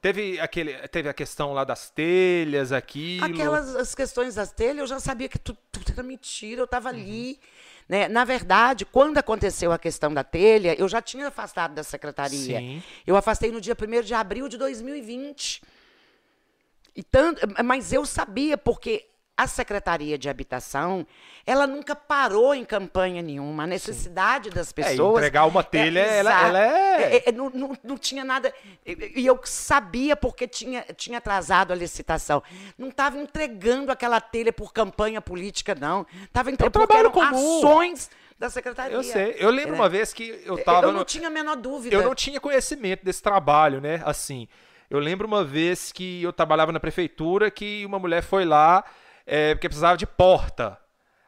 Teve, aquele, teve a questão lá das telhas, aquilo. Aquelas as questões das telhas, eu já sabia que tudo, tudo era mentira, eu estava Uhum. ali. Né? Na verdade, quando aconteceu a questão da telha, eu já tinha afastado da secretaria. Sim. Eu afastei no dia 1 de abril de 2020. E tanto, mas eu sabia, porque a Secretaria de Habitação, ela nunca parou em campanha nenhuma. A necessidade das É, pessoas. entregar uma telha, ela, exato. ela é... É, é, não, não- não tinha nada. E eu sabia porque tinha, tinha atrasado a licitação. Não estava entregando aquela telha por campanha política, não. Estava entregando porque eram comum. ações da secretaria. Eu sei. Eu lembro uma vez que eu tava. Eu não no- tinha a menor dúvida. Eu não tinha conhecimento desse trabalho, né? Assim, eu lembro uma vez que eu trabalhava na prefeitura que uma mulher foi lá é, porque precisava de porta.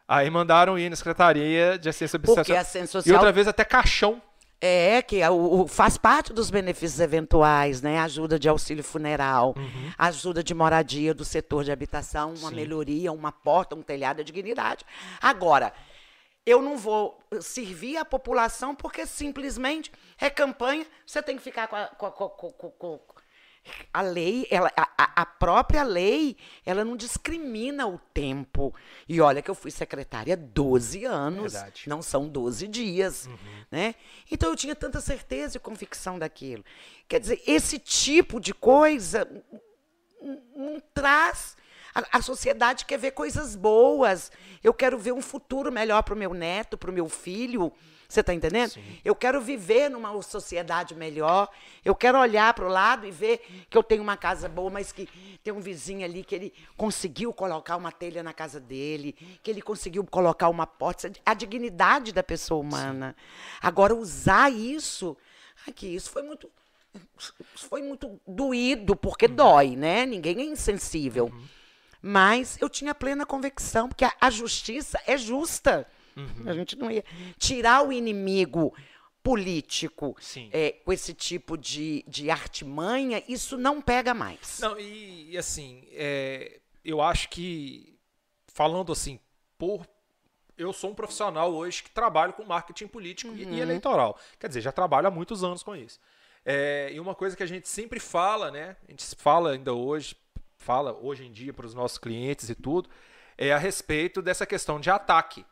Aí mandaram ir na Secretaria de Assistência Social. a assistência E social outra vez até caixão. É, que é o, o- faz parte dos benefícios eventuais, né? Ajuda de auxílio funeral, ajuda de moradia do setor de habitação, uma Sim. melhoria, uma porta, um telhado, é dignidade. Agora, eu não vou servir a população porque simplesmente é campanha, você tem que ficar com a, com a- com a- com- com- com- a lei, ela, a, a- própria lei, ela não discrimina o tempo. E olha que eu fui secretária 12 anos, Verdade. não são 12 dias, Uhum. né? Então eu tinha tanta certeza e convicção daquilo. Quer dizer, esse tipo de coisa não traz. A, a sociedade quer ver coisas boas. Eu quero ver um futuro melhor para o meu neto, para o meu filho. Você está entendendo? Eu quero viver numa sociedade melhor. Eu quero olhar para o lado e ver que eu tenho uma casa boa, mas que tem um vizinho ali que ele conseguiu colocar uma telha na casa dele, que ele conseguiu colocar uma porta. A dignidade da pessoa humana. Agora, usar isso. Aqui, isso foi muito foi muito doído, porque dói, né? Ninguém é insensível. Mas eu tinha plena convicção, porque a, a justiça é justa. A gente não ia tirar o inimigo político é, com esse tipo de, de artimanha, isso não pega mais. Não, e, e assim, é, eu acho que, falando assim, por. Eu sou um profissional hoje que trabalho com marketing político e- e, eleitoral. Quer dizer, já trabalho há muitos anos com isso. É, e uma coisa que a gente sempre fala, né? A gente fala ainda hoje, fala hoje em dia para os nossos clientes e tudo, é a respeito dessa questão de ataque.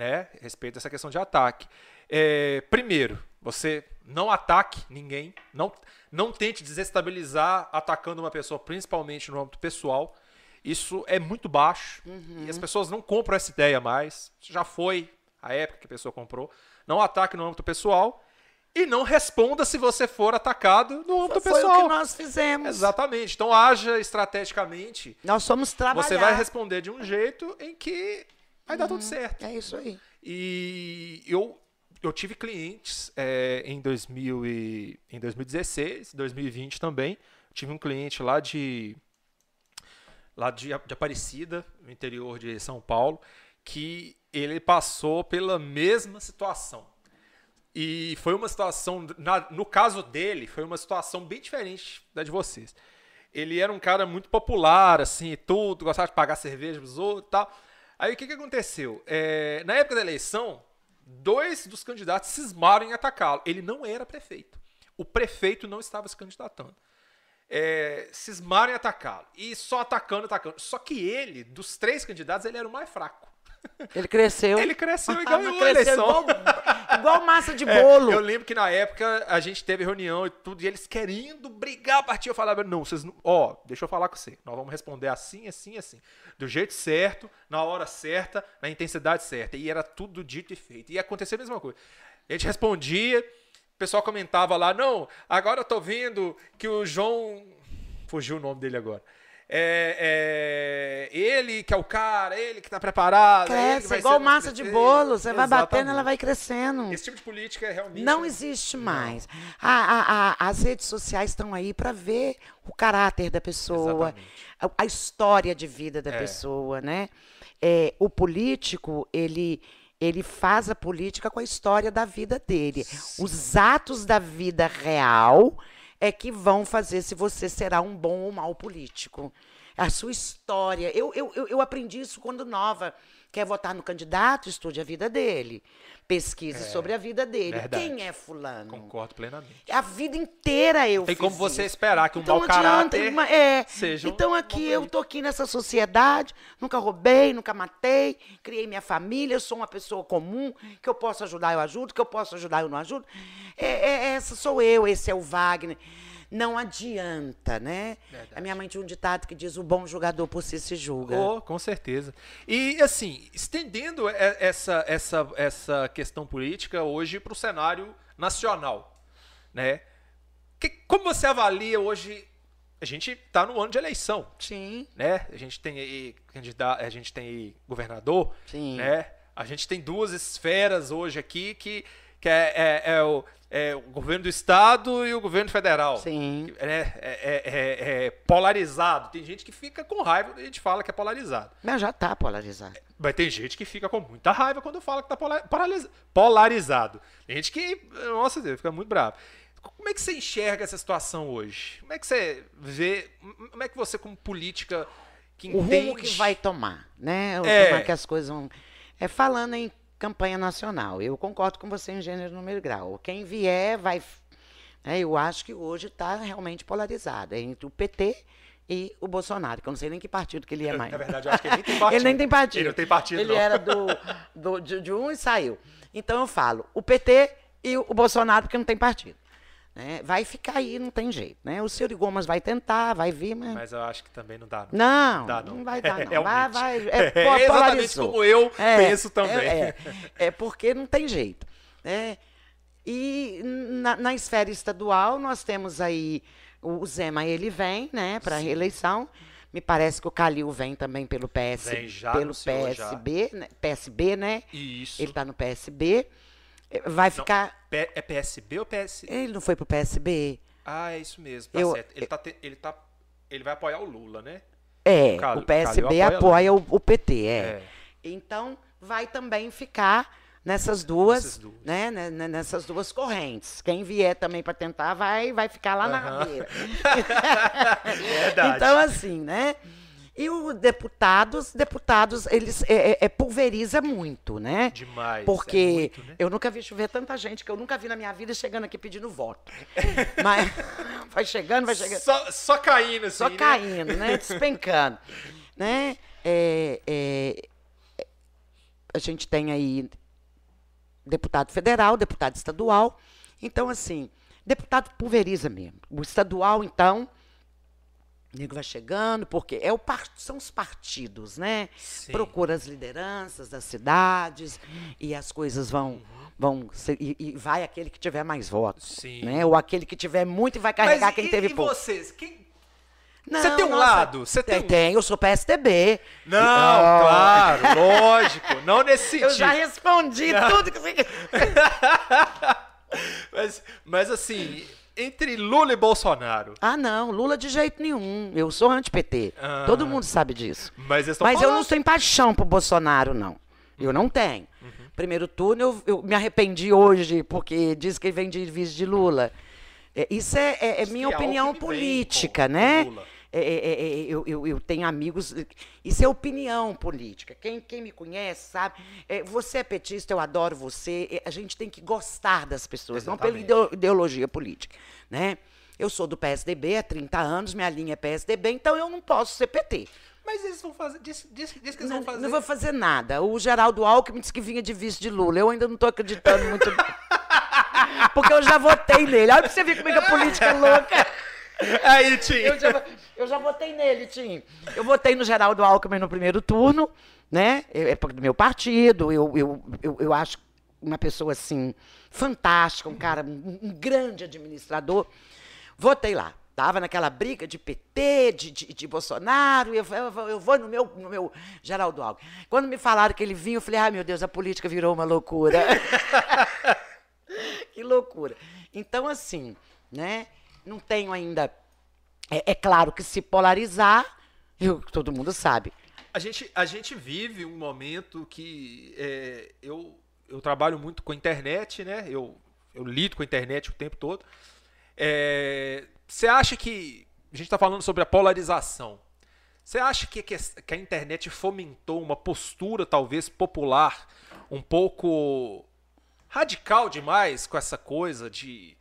Né? A respeito dessa questão de ataque. É, primeiro, você não ataque ninguém, não, não tente desestabilizar atacando uma pessoa, principalmente no âmbito pessoal. Isso é muito baixo e as pessoas não compram essa ideia mais. Já foi a época que a pessoa comprou. Não ataque no âmbito pessoal e não responda se você for atacado no âmbito Foi pessoal. o que nós fizemos. Exatamente. Então haja estrategicamente. Nós somos trabalhar. Você vai responder de um jeito em que vai dar tudo certo. É isso aí. E eu, eu tive clientes é, em, 2000 e, em 2016, 2020 também. Tive um cliente lá de lá de, de Aparecida, no interior de São Paulo, que ele passou pela mesma situação. E foi uma situação, na, no caso dele, foi uma situação bem diferente da de vocês. Ele era um cara muito popular, assim, tudo, gostava de pagar cerveja pros outros e tal. Aí o que, que aconteceu? É, na época da eleição, dois dos candidatos cismaram em atacá-lo. Ele não era prefeito. O prefeito não estava se candidatando. É, cismaram em atacá-lo. E só atacando, atacando. Só que ele, dos três candidatos, ele era o mais fraco. Ele cresceu. Ele cresceu e ganhou a Cresceu igual, igual massa de bolo. É, eu lembro que na época a gente teve reunião e tudo, e eles querendo brigar a partir. Eu falava, não, vocês não. Ó, deixa eu falar com você. Nós vamos responder assim, assim, assim. Do jeito certo, na hora certa, na intensidade certa. E era tudo dito e feito. E ia acontecer a mesma coisa. A gente respondia, o pessoal comentava lá, não, agora eu tô vendo que o João. Fugiu o nome dele agora. É, é, ele que é o cara, ele que tá preparado. é Cresce, vai igual ser nosso massa de bolo. Você vai batendo, Exatamente. ela vai crescendo. Esse tipo de política é realmente. Não existe mais. A- a- a- as redes sociais estão aí para ver o caráter da pessoa, Exatamente. a, a história de vida da É. pessoa, né? É, o político, ele, ele faz a política com a história da vida dele. Os atos da vida real é que vão fazer se você será um bom ou mau político. A sua história. Eu, eu, eu, aprendi isso quando nova. Quer votar no candidato? Estude a vida dele. Pesquise sobre a vida dele. É, verdade. Quem é fulano? Concordo plenamente. A vida inteira eu Tem como você isso. esperar que um Então mau caráter uma- é. seja um Então aqui eu tô aqui nessa sociedade, nunca roubei, nunca matei, criei minha família, eu sou uma pessoa comum, que eu posso ajudar, eu ajudo, que eu posso ajudar, eu não ajudo. É, é- essa sou eu, esse é o Wagner. Não adianta, né? Verdade. A minha mãe tinha um ditado que diz: o bom jogador por si se julga. Oh, com certeza. E assim, estendendo essa, essa, essa questão política hoje para o cenário nacional, né? Que- como você avalia hoje? A gente está no ano de eleição, Sim. né? A gente tem aí candidato, a gente tem aí governador, Sim. né? A gente tem duas esferas hoje aqui que, que é, é- é o, é o governo do estado e o governo federal. Sim. É, é- é- é- é polarizado. Tem gente que fica com raiva quando a gente fala que é polarizado. Mas já está polarizado. Mas tem gente que fica com muita raiva quando fala que tá paralisa- polarizado. Tem gente que, nossa Deus, fica muito bravo. Como é que você enxerga essa situação hoje? Como é que você vê, como é que você como política que o entende... rumo que vai tomar, né? O É. É que as coisas vão. É falando em campanha nacional. Eu concordo com você em gênero número e grau. Quem vier vai. né, eu acho que hoje está realmente polarizado é entre o PT e o Bolsonaro, que eu não sei nem que partido que ele é mais. Na verdade, eu acho que ele nem tem partido. Ele nem tem partido. Ele não tem partido, Ele não. era do, do- de, de um e saiu. Então eu falo, o PT e o Bolsonaro, porque não tem partido. Né? Vai ficar aí, não tem jeito. Né? O Ciro Gomes vai tentar, vai vir, mas. Mas eu acho que também não dá. Não, dá, não, não. vai dar, não. Vai, Realmente. vai, É, é, exatamente polarizou. como eu É, penso também. É, é, é porque não tem jeito. né? E na, na esfera estadual, nós temos aí o Zema, ele vem né, para a reeleição. Me parece que o Calil vem também pelo PS, Vem, já pelo. PSB, né, PSB, né? Isso. Ele está no PSB. Vai ficar. P- É PSB ou PS? Ele não foi pro PSB. Ah, é isso mesmo. Tá Eu- certo. Ele, tá te- ele, tá, ele vai apoiar o Lula, né? É, Cal- o PSB apoia apoia o, o PT, é. É. Então, vai também ficar nessas duas, Nessas duas. né, né, né, nessas duas correntes. Quem vier também para tentar vai, vai ficar lá na rabeira. Verdade. Então, assim, né? E os deputados, deputados, eles é, é, é, pulveriza muito, né? Demais. Porque é muito, né? eu nunca vi chover tanta gente que eu nunca vi na minha vida chegando aqui pedindo voto. Mas vai chegando, vai chegando. Só, só caindo, assim. Só né? caindo, né? Despencando. né? É, é, é, a gente tem aí deputado federal, deputado estadual. Então, assim, deputado pulveriza mesmo. O estadual, então, nego vai chegando, porque é o par- são os partidos, né? Sim. Procura as lideranças das cidades e as coisas vão. vão ser- e, e vai aquele que tiver mais votos. Sim. Né? Ou aquele que tiver muito e vai carregar Mas quem e, teve e pouco. vocês? Quem... Não, Você tem um nossa, lado? Você tem tem, tem, eu sou PSDB. Não, Oh. claro, lógico. Não nesse Eu sentido. já respondi tudo que você mas, mas assim, entre Lula e Bolsonaro. Ah, não, Lula de jeito nenhum. Eu sou anti-PT. Ah. Todo mundo sabe disso. Mas Mas eu falando. não tenho paixão pro Bolsonaro, não. Eu não tenho. Primeiro turno, eu, eu, me arrependi hoje, porque diz que ele vem de vice de Lula. É, isso é, é, é minha opinião política, com, né? Com é, é, é, eu, eu, eu, tenho amigos. Isso é opinião política. Quem, quem me conhece sabe. você é petista, eu adoro você. A gente tem que gostar das pessoas, Exatamente. não pela ideologia política. Né? Eu sou do PSDB há 30 anos, minha linha é PSDB, então eu não posso ser PT. Mas eles vão fazer. Diz, diz, diz que eles não, vão fazer. Não vou fazer nada. O Geraldo Alckmin disse que vinha de vice de Lula. Eu ainda não estou acreditando muito. Porque eu já votei nele. Olha pra você ver como é que a política é louca. Aí, Tim. Eu já, eu já votei nele, Tim. Eu votei no Geraldo Alckmin no primeiro turno, né? É do meu partido. Eu, eu, eu, eu acho uma pessoa assim, fantástica, um cara, um, grande administrador. Votei lá. Tava naquela briga de PT, de, de, de Bolsonaro, eu, eu, eu, vou no meu, no meu Geraldo Alckmin. Quando me falaram que ele vinha, eu falei, ai meu Deus, a política virou uma loucura. que loucura. Então, assim, né? Não tenho ainda. É, é claro que se polarizar, eu, todo mundo sabe. A gente, a gente vive um momento que é, eu, eu trabalho muito com a internet, né? Eu, eu lido com a internet o tempo todo. É, você acha que. A gente está falando sobre a polarização. Você acha que, que a internet fomentou uma postura, talvez, popular, um pouco radical demais com essa coisa de.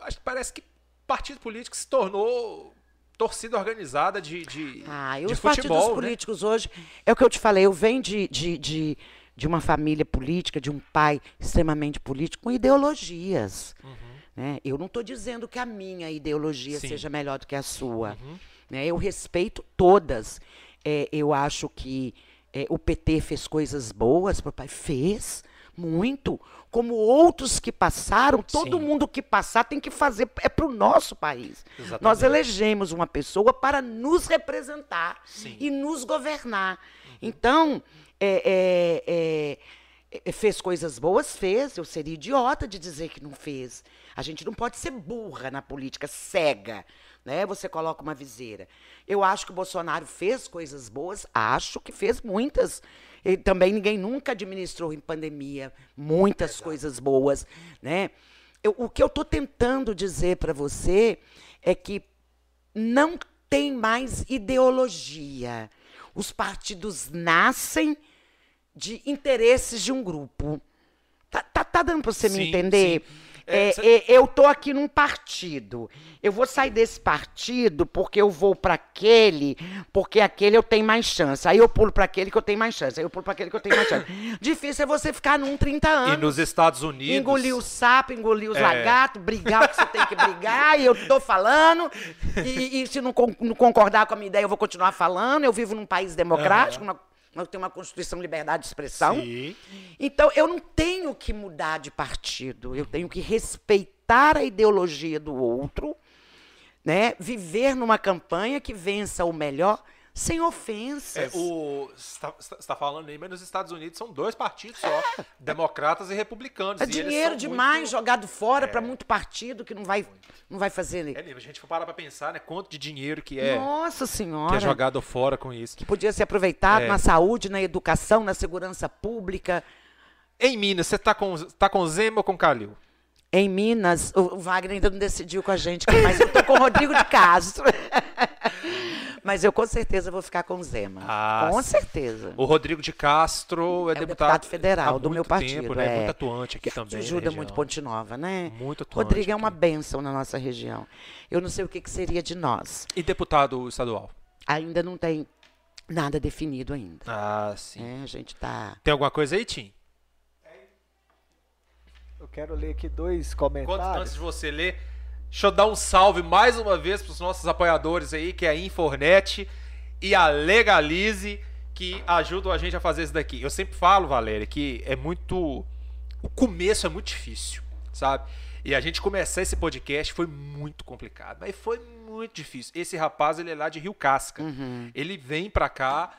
Acho que parece que partido político se tornou torcida organizada de, de, ah, e os futebol, partidos né? políticos hoje, é o que eu te falei, eu venho de, de, de, de uma família política, de um pai extremamente político, com ideologias. Uhum. Né? Eu não estou dizendo que a minha ideologia Sim. seja melhor do que a sua. Uhum. Né? Eu respeito todas. É, eu acho que é, o PT fez coisas boas, papai fez muito, como outros que passaram, todo Sim. mundo que passar tem que fazer, é para o nosso país. Exatamente. Nós elegemos uma pessoa para nos representar Sim. e nos governar. Uhum. Então, é, é, é, fez coisas boas? Fez, eu seria idiota de dizer que não fez. A gente não pode ser burra na política, cega. Né? Você coloca uma viseira. Eu acho que o Bolsonaro fez coisas boas, acho que fez muitas. E também ninguém nunca administrou em pandemia muitas Exato. coisas boas. Né? Eu, o que eu estou tentando dizer para você é que não tem mais ideologia. Os partidos nascem de interesses de um grupo. Tá, tá, tá dando para você sim, me entender? Sim. É, é, eu tô aqui num partido. Eu vou sair desse partido porque eu vou para aquele, porque aquele eu tenho mais chance. Aí eu pulo para aquele que eu tenho mais chance. Aí eu pulo para aquele que eu tenho mais chance. Difícil é você ficar num 30 anos. E nos Estados Unidos. Engolir o sapo, engolir os é. lagartos, brigar o que você tem que brigar, e eu tô falando. E, e se não, não, concordar com a minha ideia, eu vou continuar falando. Eu vivo num país democrático, uhum. Nós temos uma Constituição de Liberdade de Expressão. Sim. Então, eu não tenho que mudar de partido. Eu tenho que respeitar a ideologia do outro, né? viver numa campanha que vença o melhor sem ofensas. É, o, você está falando aí, mas nos Estados Unidos são dois partidos só, é. democratas e republicanos. É e dinheiro demais muito... jogado fora é. para muito partido que não vai, não vai fazer. É, a gente for parar para pensar, né? Quanto de dinheiro que é. Nossa Senhora. Que é jogado fora com isso. Que podia ser aproveitado é. na saúde, na educação, na segurança pública. Em Minas, você está com, tá com Zema ou com Calil? Em Minas, o Wagner ainda não decidiu com a gente, mas eu tô com o Rodrigo de Castro. Mas eu com certeza vou ficar com o Zema. Ah, com certeza. O Rodrigo de Castro é, é deputado, deputado federal do meu partido. Tempo, né? É muito atuante aqui que também. Ajuda muito Ponte Nova, né? Muito atuante. Rodrigo é uma bênção na nossa região. Eu não sei o que, que seria de nós. E deputado estadual? Ainda não tem nada definido ainda. Ah, sim. É, a gente tá. Tem alguma coisa aí, Tim? Eu quero ler aqui dois comentários. Quanto antes de você ler, Deixa eu dar um salve mais uma vez para os nossos apoiadores aí, que é a Infornet e a Legalize, que ajudam a gente a fazer isso daqui. Eu sempre falo, Valéria, que é muito. O começo é muito difícil, sabe? E a gente começar esse podcast foi muito complicado, mas foi muito difícil. Esse rapaz, ele é lá de Rio Casca. Uhum. Ele vem para cá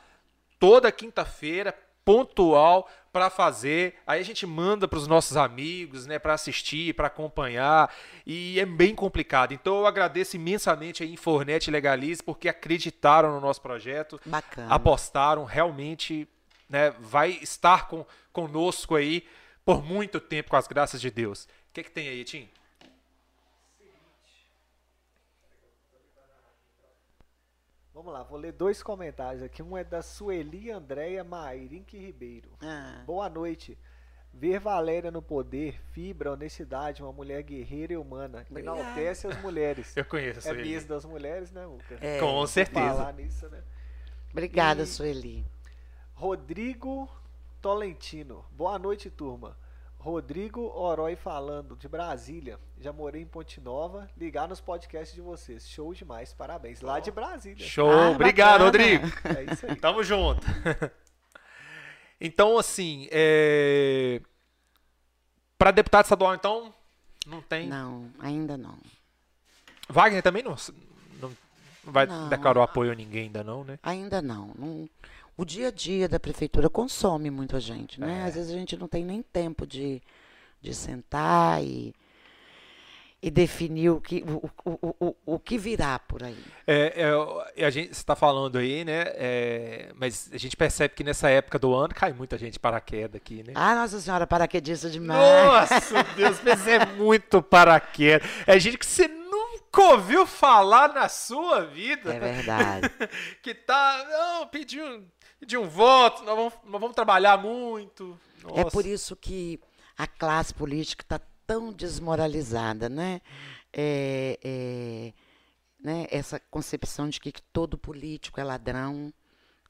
toda quinta-feira, pontual para fazer. Aí a gente manda para os nossos amigos, né, para assistir, para acompanhar, e é bem complicado. Então eu agradeço imensamente a Infornet Legalize porque acreditaram no nosso projeto, Bacana. apostaram, realmente né, vai estar com, conosco aí por muito tempo, com as graças de Deus. O que, que tem aí, Tim? Vamos lá, vou ler dois comentários aqui. Um é da Sueli Andréia Mairink Ribeiro. Ah. Boa noite. Ver Valéria no poder, fibra, honestidade, uma mulher guerreira e humana, que enaltece as mulheres. Eu conheço essa É aí. mês das mulheres, né, Luca? É. Com certeza. falar nisso, né? Obrigada, E- Sueli. Rodrigo Tolentino. Boa noite, turma. Rodrigo Orói falando, de Brasília. Já morei em Ponte Nova. Ligar nos podcasts de vocês. Show demais. Parabéns. Lá de Brasília. Show, Ah, obrigado, bacana. Rodrigo. É isso aí. Tamo junto. então, assim, é... para deputado estadual, então, não tem. Não, ainda não. Wagner também não, não vai Não. declarar apoio a ninguém ainda não, né? Ainda não. não- O dia a dia da prefeitura consome muito a gente, né? É. Às vezes a gente não tem nem tempo de, de sentar e, e definir o que, o, o, o, o, que virá por aí. É, é, a gente está falando aí, né? é, mas a gente percebe que nessa época do ano cai muita gente paraquedas aqui, né? Ah, Nossa Senhora, paraquedista demais. Nossa, Deus, mas é muito paraquedas. É gente que você nunca ouviu falar na sua vida. É verdade. que tá, não, pediu, pediu um voto, nós vamos, nós vamos trabalhar muito. É Nossa. por isso que a classe política está tão desmoralizada, né? É, é, né? Essa concepção de que todo político é ladrão,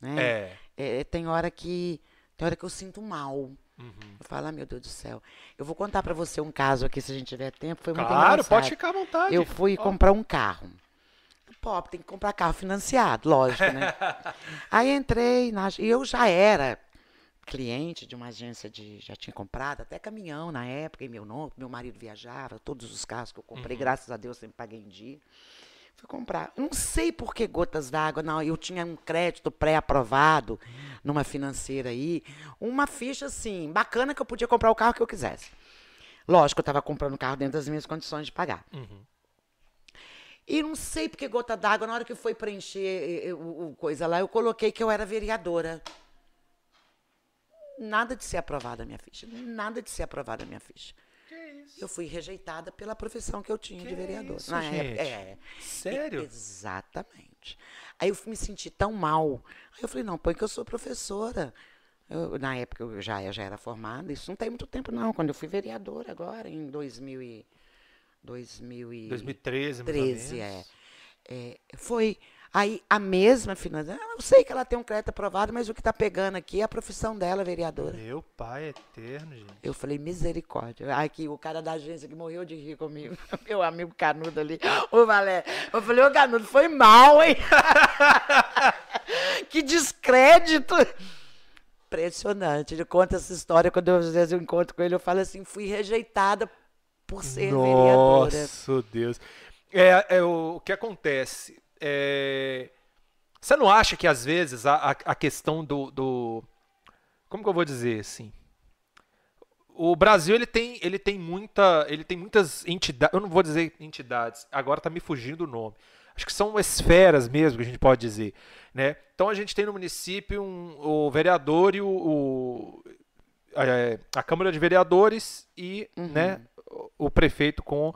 né? É. É, tem hora que tem hora que eu sinto mal. Uhum. Eu falo, ah, meu Deus do céu. Eu vou contar para você um caso aqui, se a gente tiver tempo. Foi muito Claro, engraçado. pode ficar à vontade. Eu fui Ó. comprar um carro. Pobre, tem que comprar carro financiado, lógico, né? Aí entrei, na, e eu já era cliente de uma agência de. Já tinha comprado até caminhão na época, em meu nome, meu marido viajava, todos os carros que eu comprei, graças a Deus, sempre paguei em dia. Fui comprar. Não sei por que gotas d'água, não. Eu tinha um crédito pré-aprovado numa financeira aí, uma ficha assim, bacana que eu podia comprar o carro que eu quisesse. Lógico, eu estava comprando o carro dentro das minhas condições de pagar. Uhum. E não sei porque gota d'água, na hora que foi preencher eh, eh, o, coisa lá, eu coloquei que eu era vereadora. Nada de ser aprovada a minha ficha. Nada de ser aprovada a minha ficha. Eu fui rejeitada pela profissão que eu tinha de vereadora. isso, Na gente? época, é. Sério? Exatamente. Aí eu me senti tão mal. Aí eu falei, não, põe que eu sou professora. Eu, na época eu já, eu já era formada. Isso não tem muito tempo, não. Quando eu fui vereadora agora, em 2000 e, 2000 e... 2013, mais ou 13, menos. é. É, Foi. Aí a mesma financeira. "Ah, Eu sei que ela tem um crédito aprovado, mas o que está pegando aqui é a profissão dela, vereadora. Meu pai eterno, gente. Eu falei, misericórdia. Aqui, o cara da agência que morreu de rir comigo, meu amigo Canudo ali. Ô, Valé, eu falei, ô, Canudo, foi mal, hein? que descrédito. Impressionante. Ele conta essa história, quando eu, às vezes eu encontro com ele, eu falo assim, fui rejeitada por ser vereadora. Nossa, Deus. É, é o, que acontece. é, você não acha que às vezes a, a, a questão do, do. Como que eu vou dizer assim? O Brasil ele tem, ele tem muita, ele tem muitas entidades. Eu não vou dizer entidades. Agora tá me fugindo o nome. Acho que são esferas mesmo que a gente pode dizer, né? Então a gente tem no município um, o vereador e o, o- é, a Câmara de Vereadores e, né, o- prefeito com,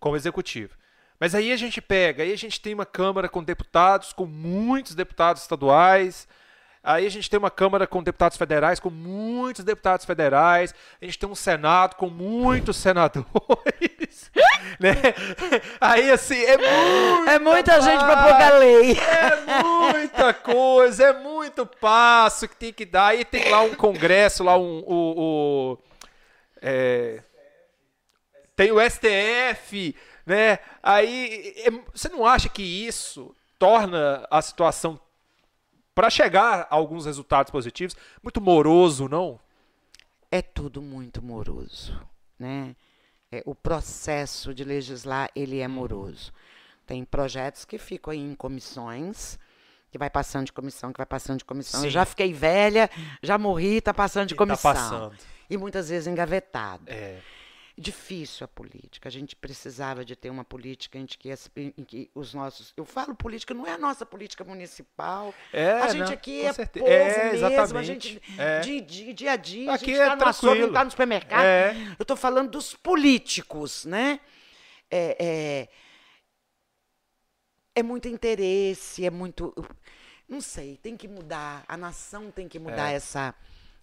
com o executivo. Mas aí a gente pega, aí a gente tem uma Câmara com deputados, com muitos deputados estaduais, aí a gente tem uma Câmara com deputados federais, com muitos deputados federais, a gente tem um Senado com muitos senadores, né? Aí assim, é muito É muita gente para pouca lei. é muita coisa, é muito passo que tem que dar. Aí tem lá um congresso, lá um. O, o- é, tem o STF, né? Aí é- você não acha que isso torna a situação para chegar a alguns resultados positivos muito moroso, não? É tudo muito moroso, né? É, o processo de legislar, ele é moroso. Tem projetos que ficam aí em comissões, que vai passando de comissão, que vai passando de comissão. Sim. Eu já fiquei velha, já morri, tá passando de tá comissão. passando. E muitas vezes engavetado. É. difícil a política. A gente precisava de ter uma política em que, em que os nossos. Eu falo política, não é a nossa política municipal. É, a gente não, aqui é certeza. povo É, mesmo, a exatamente. gente É. de, de dia a dia, Aqui a gente é está no açougue, tá no supermercado. É. Eu estou falando dos políticos, né? É, é, é muito interesse, é muito. Não sei, tem que mudar. A nação tem que mudar essa,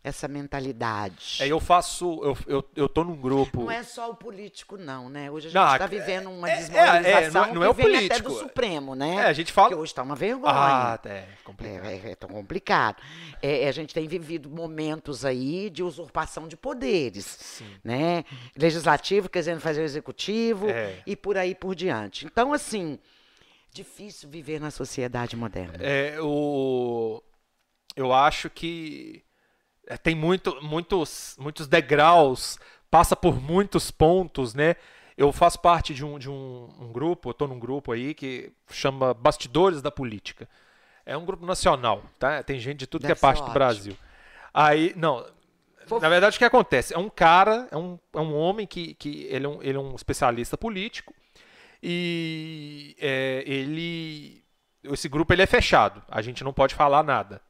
essa mentalidade. É, eu faço. Eu, eu, eu tô num grupo. Não é só o político, não, né? Hoje a gente Não, está é- vivendo uma é- é, desmoralização não é- não é o vem até político. do Supremo, né? É, a gente fala- Porque hoje está uma vergonha. Ah, é complicado. É, é, é tão complicado. É, a gente tem vivido momentos aí de usurpação de poderes, né? Legislativo querendo fazer o executivo É. e por aí por diante. Então, assim, difícil viver na sociedade moderna. É, o, eu acho que é, tem muito, muitos, muitos degraus, passa por muitos pontos, né? Eu faço parte de um, de um, um grupo, eu tô num grupo aí que chama Bastidores da Política. É um grupo nacional, tá? Tem gente de tudo Deve que é parte ser do ótimo. Brasil. Aí, não. Na verdade, o que acontece? É um cara, é um, é um homem que, que ele, é um, ele é um especialista político e é, ele. Esse grupo ele é fechado. A gente não pode falar nada.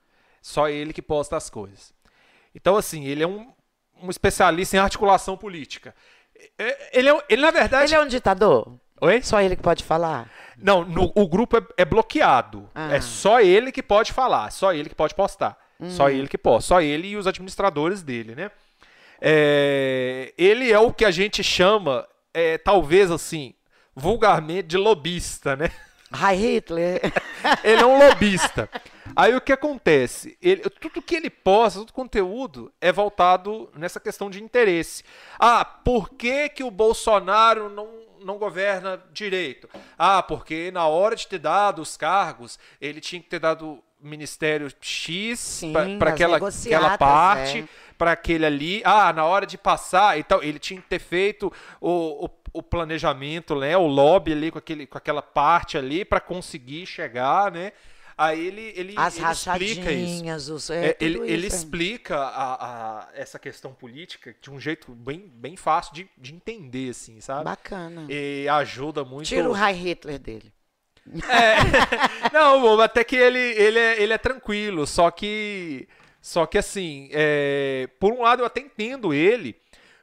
Só ele que posta as coisas. Então, assim, ele é um, um especialista em articulação política. É, Ele, é, ele na verdade. Ele é um ditador? Oi? Só ele que pode falar? Não, no- o grupo é, é bloqueado. Ah. É só ele que pode falar, só ele que pode postar. Só Hum. ele que pode, só ele e os administradores dele, né? É, ele é o que a gente chama, é, talvez assim, vulgarmente de lobista, né? Hi Hitler. Ele é um lobista. Aí o que acontece? Ele, tudo que ele posta, todo conteúdo é voltado nessa questão de interesse. Ah, por que, que o Bolsonaro não, não governa direito? Ah, porque na hora de ter dado os cargos, ele tinha que ter dado ministério X para aquela, aquela parte, é. para aquele ali. Ah, na hora de passar e tal, ele tinha que ter feito o, o, o planejamento, né, o lobby ali com, aquele, com aquela parte ali para conseguir chegar, né? Aí ele, ele, As ele explica isso. os, É, é, ele, ele isso, é. explica a, a- essa questão política de um jeito bem, bem fácil de, de entender, assim, sabe? Bacana. E ajuda muito. Tira o Hi Hitler dele. Não, bom, até que ele, ele, é, ele é tranquilo, só que. Só que assim, é, por um lado eu até entendo ele,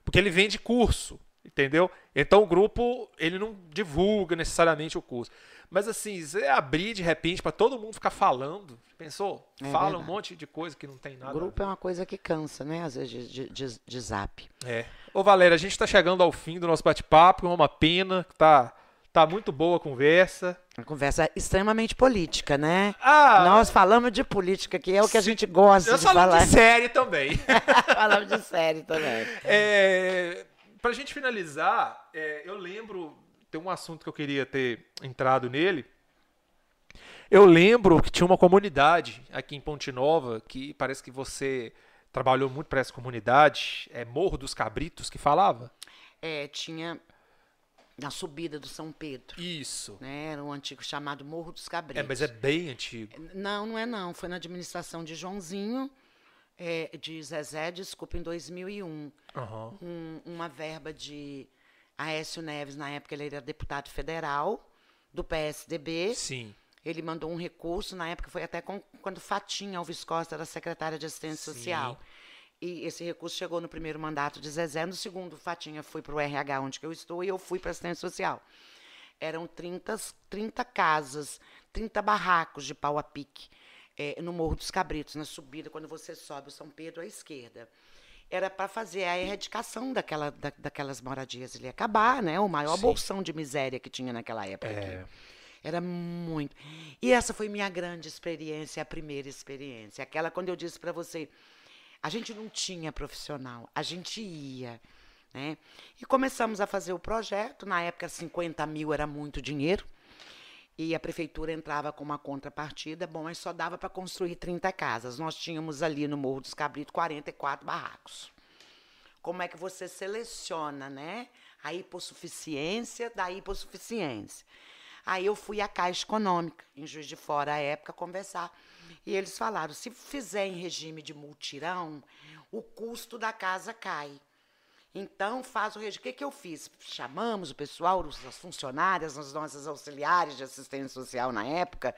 porque ele vende curso, entendeu? Então o grupo, ele não divulga necessariamente o curso. Mas assim, você abrir de repente para todo mundo ficar falando, pensou? É Fala um verdade. monte de coisa que não tem nada. O grupo é uma coisa que cansa, né? Às vezes de, de, de- zap. É. Ô Valéria, a gente está chegando ao fim do nosso bate-papo, é uma pena, tá, tá muito boa a conversa. Uma conversa extremamente política, né? Ah, Nós falamos de política, que é o que a gente gosta eu de falar. de série também. falamos de série também. É, pra gente finalizar, é, eu lembro, tem um assunto que eu queria ter entrado nele. Eu lembro que tinha uma comunidade aqui em Ponte Nova, que parece que você trabalhou muito para essa comunidade, é Morro dos Cabritos que falava? É, tinha na subida do São Pedro, Isso. né? Era um antigo chamado Morro dos Cabritos. É, mas é bem antigo. Não, não é não. Foi na administração de Joãozinho, é, de Zezé, desculpa, em 2001. Aham. um- uma verba de Aécio Neves, na época ele era deputado federal do PSDB. Sim. Ele mandou um recurso, na época foi até com- quando Fatinha Alves Costa era secretária de assistência Sim. social. E esse recurso chegou no primeiro mandato de Zezé, no segundo Fatinha foi para o RH, onde que eu estou, e eu fui para assistência social. Eram 30, 30 casas, 30 barracos de pau a pique eh, no Morro dos Cabritos, na subida, quando você sobe o São Pedro à esquerda. Era para fazer a erradicação daquela, da- daquelas moradias. Ia acabar, né? O maior Sim. bolsão de miséria que tinha naquela época. É. aqui. Era muito. E essa foi minha grande experiência, a primeira experiência. Aquela quando eu disse para você, a gente não tinha profissional, a gente ia. Né? E começamos a fazer o projeto. Na época, 50 mil era muito dinheiro. E a prefeitura entrava com uma contrapartida. Bom, mas só dava para construir 30 casas. Nós tínhamos ali no Morro dos Cabritos 44 barracos. Como é que você seleciona, né? A hipossuficiência da hipossuficiência. Aí eu fui à Caixa Econômica, em Juiz de Fora, à época, conversar. E eles falaram: se fizer em regime de multirão, o custo da casa cai. Então, faz o registro. O que, que eu fiz? Chamamos o pessoal, as funcionárias, as nossas auxiliares de assistência social na época.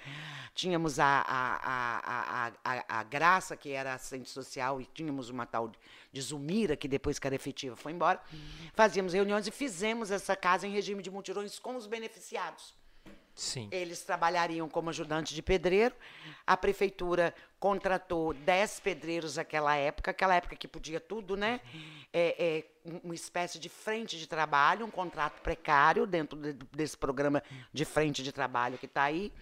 Tínhamos a, a, a, a, a, a Graça, que era assistente social, e tínhamos uma tal de Zumira, que depois que era efetiva foi embora. Fazíamos reuniões e fizemos essa casa em regime de mutirões com os beneficiados. Sim. Eles trabalhariam como ajudante de pedreiro. A prefeitura contratou 10 pedreiros naquela época, aquela época que podia tudo, né? É, é, uma espécie de frente de trabalho, um contrato precário dentro de, desse programa de frente de trabalho que está aí.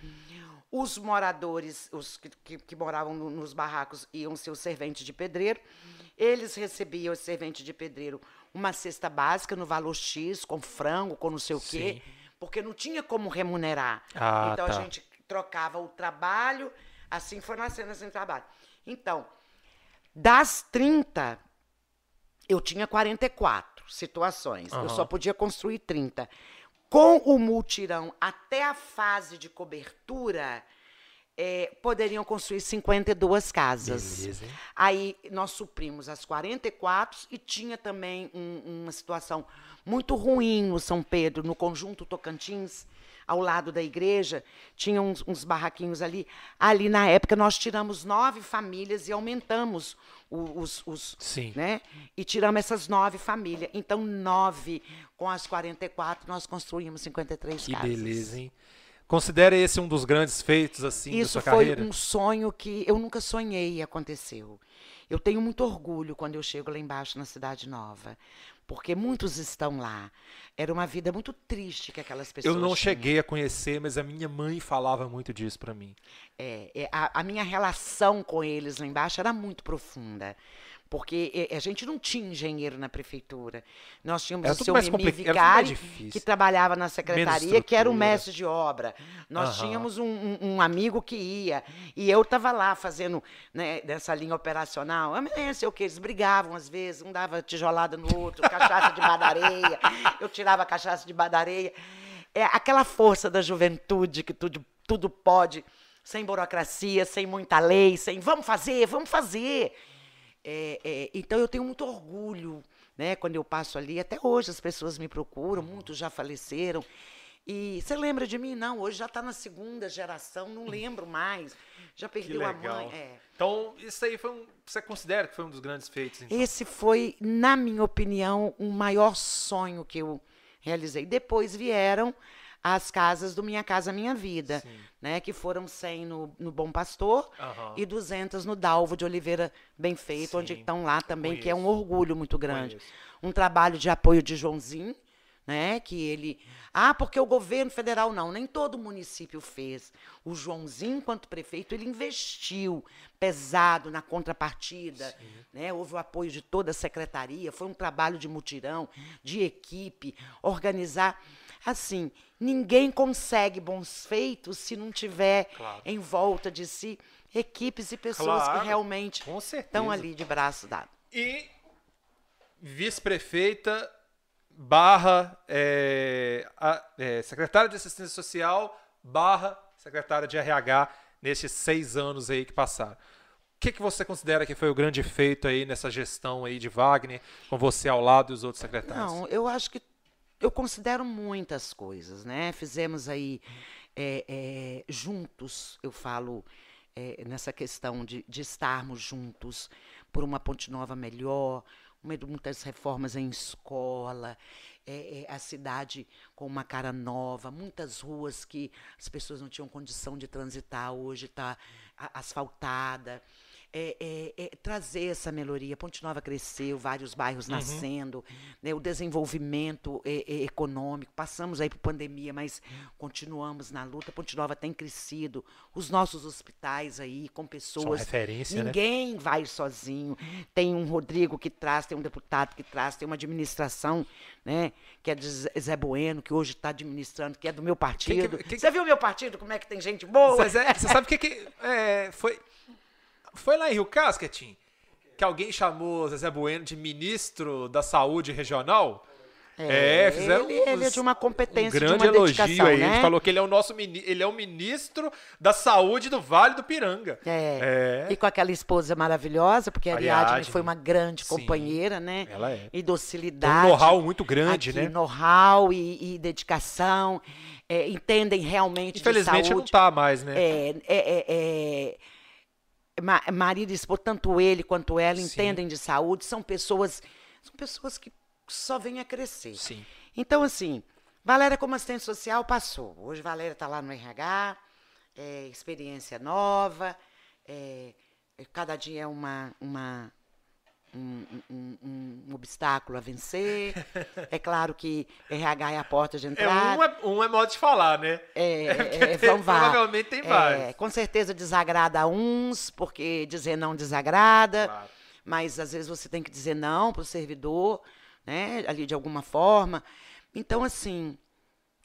Os moradores, os que, que, que moravam no, nos barracos, iam ser os serventes de pedreiro. Eles recebiam, os serventes de pedreiro, uma cesta básica no valor X, com frango, com não sei o quê. Sim porque não tinha como remunerar. Ah, então tá. a gente trocava o trabalho, assim foi nascendo esse trabalho. Então, das 30, eu tinha 44 situações. Eu Aham. só podia construir 30. Com o multirão até a fase de cobertura, eh, poderiam construir 52 casas. Beleza? Aí nós suprimos as 44 e tinha também um- uma situação muito ruim no São Pedro, no conjunto Tocantins, ao lado da igreja, tinha uns, uns barraquinhos ali. Ali, na época, nós tiramos nove famílias e aumentamos os. os Sim. Né? E tiramos essas nove famílias. Então, nove com as 44, nós construímos 53 Que casas. beleza, hein? Considera esse um dos grandes feitos, assim, Isso da sua foi carreira? um sonho que eu nunca sonhei e aconteceu. Eu tenho muito orgulho quando eu chego lá embaixo na Cidade Nova, porque muitos estão lá. Era uma vida muito triste que aquelas pessoas Eu não tinham. cheguei a conhecer, mas a minha mãe falava muito disso pra mim. É, é, a, a minha relação com eles lá embaixo era muito profunda. Porque é, a gente não tinha engenheiro na prefeitura. Nós tínhamos Era o seu Mimi Vicari, que trabalhava na secretaria, que era o mestre de obra. Nós Aham. tínhamos um, um- um amigo que ia. E eu estava lá fazendo né, dessa linha operacional. Eu não sei o que, eles brigavam às vezes, um dava tijolada no outro, cachaça de badareia. Eu tirava a cachaça de badareia. É aquela força da juventude que tudo, tudo pode, sem burocracia, sem muita lei, sem vamos fazer, vamos fazer. É, é, então eu tenho muito orgulho, né? Quando eu passo ali, até hoje as pessoas me procuram, muitos já faleceram. E você lembra de mim? Não, hoje já está na segunda geração, não lembro mais. Já perdeu a mãe. é. Então, isso aí foi um. Você considera que foi um dos grandes feitos? Então? Esse foi, na minha opinião, o maior sonho que eu realizei. Depois vieram as casas do Minha Casa Minha Vida, Sim. né? Que foram 100 no, no Bom Pastor Aham. e 200 no Dalvo de Oliveira Bem Feito, onde Sim, estão lá também, que é um conheço. orgulho muito grande. Conheço. Um trabalho de apoio de Joãozinho, né? Que ele. Ah, porque o governo federal não, nem todo município fez. O Joãozinho, enquanto prefeito, ele investiu pesado na contrapartida, né? Houve o apoio de toda a secretaria, foi um trabalho de mutirão, de equipe, organizar. Assim, ninguém consegue bons feitos se não tiver Claro. em volta de si equipes e pessoas Claro, que realmente estão ali de braço dado. E vice-prefeita barra é, a- é, secretária de assistência social barra secretária de RH nesses seis anos aí que passaram. O que, que você considera que foi o grande feito aí nessa gestão aí de Wagner, com você ao lado e os outros secretários? Não, eu acho que eu considero muitas coisas, né? Fizemos aí é, é, juntos, eu falo é, nessa questão de, de estarmos juntos por uma Ponte Nova melhor, muitas reformas em escola, é, é, a cidade com uma cara nova, muitas ruas que as pessoas não tinham condição de transitar, hoje está asfaltada. É, é, é, trazer essa melhoria. Ponte Nova cresceu, vários bairros nascendo, né, o desenvolvimento é, é, econômico. Passamos aí por pandemia, mas continuamos na luta. Ponte Nova tem crescido. Os nossos hospitais aí, com pessoas. referência, né? Ninguém vai sozinho. Tem um Rodrigo que traz, tem um deputado que traz, tem uma administração, né, que é de Zé Bueno, que hoje está administrando, que é do meu partido. que- Você viu o meu partido? Como é que tem gente boa? Zé, Você sabe o que, que é, foi? Foi lá em Rio Casquetim que alguém chamou Zezé Bueno de ministro da saúde regional? É, fizeram ele, ele é de uma competência, um grande de uma elogio dedicação, aí. né? A gente falou que ele é o nosso ele é o ministro da saúde do Vale do Piranga. É. É. E com aquela esposa maravilhosa, porque a Ariadne. Ariadne foi uma grande Sim. companheira, né? Ela é. E Tem um docilidade. know-how muito grande, aqui, né? Know-how e, e dedicação. é, entendem realmente Infelizmente de não saúde. tá mais, né? É, é, é, é, marido e esposa, tanto ele quanto ela, Sim. entendem de saúde, são pessoas, são pessoas que só vêm a crescer. Sim. Então, assim, Valéria como assistente social passou. Hoje Valéria está lá no RH, é, experiência nova, é, cada dia é uma, uma, um, um- um- obstáculo a vencer. É claro que RH é a porta de É, entrada. um, é, um é modo de falar, né? É, é, são vários. provavelmente tem É, vários. com certeza desagrada a uns, porque dizer não desagrada, Claro. mas às vezes você tem que dizer não para o servidor, né, ali de alguma forma. Então, assim,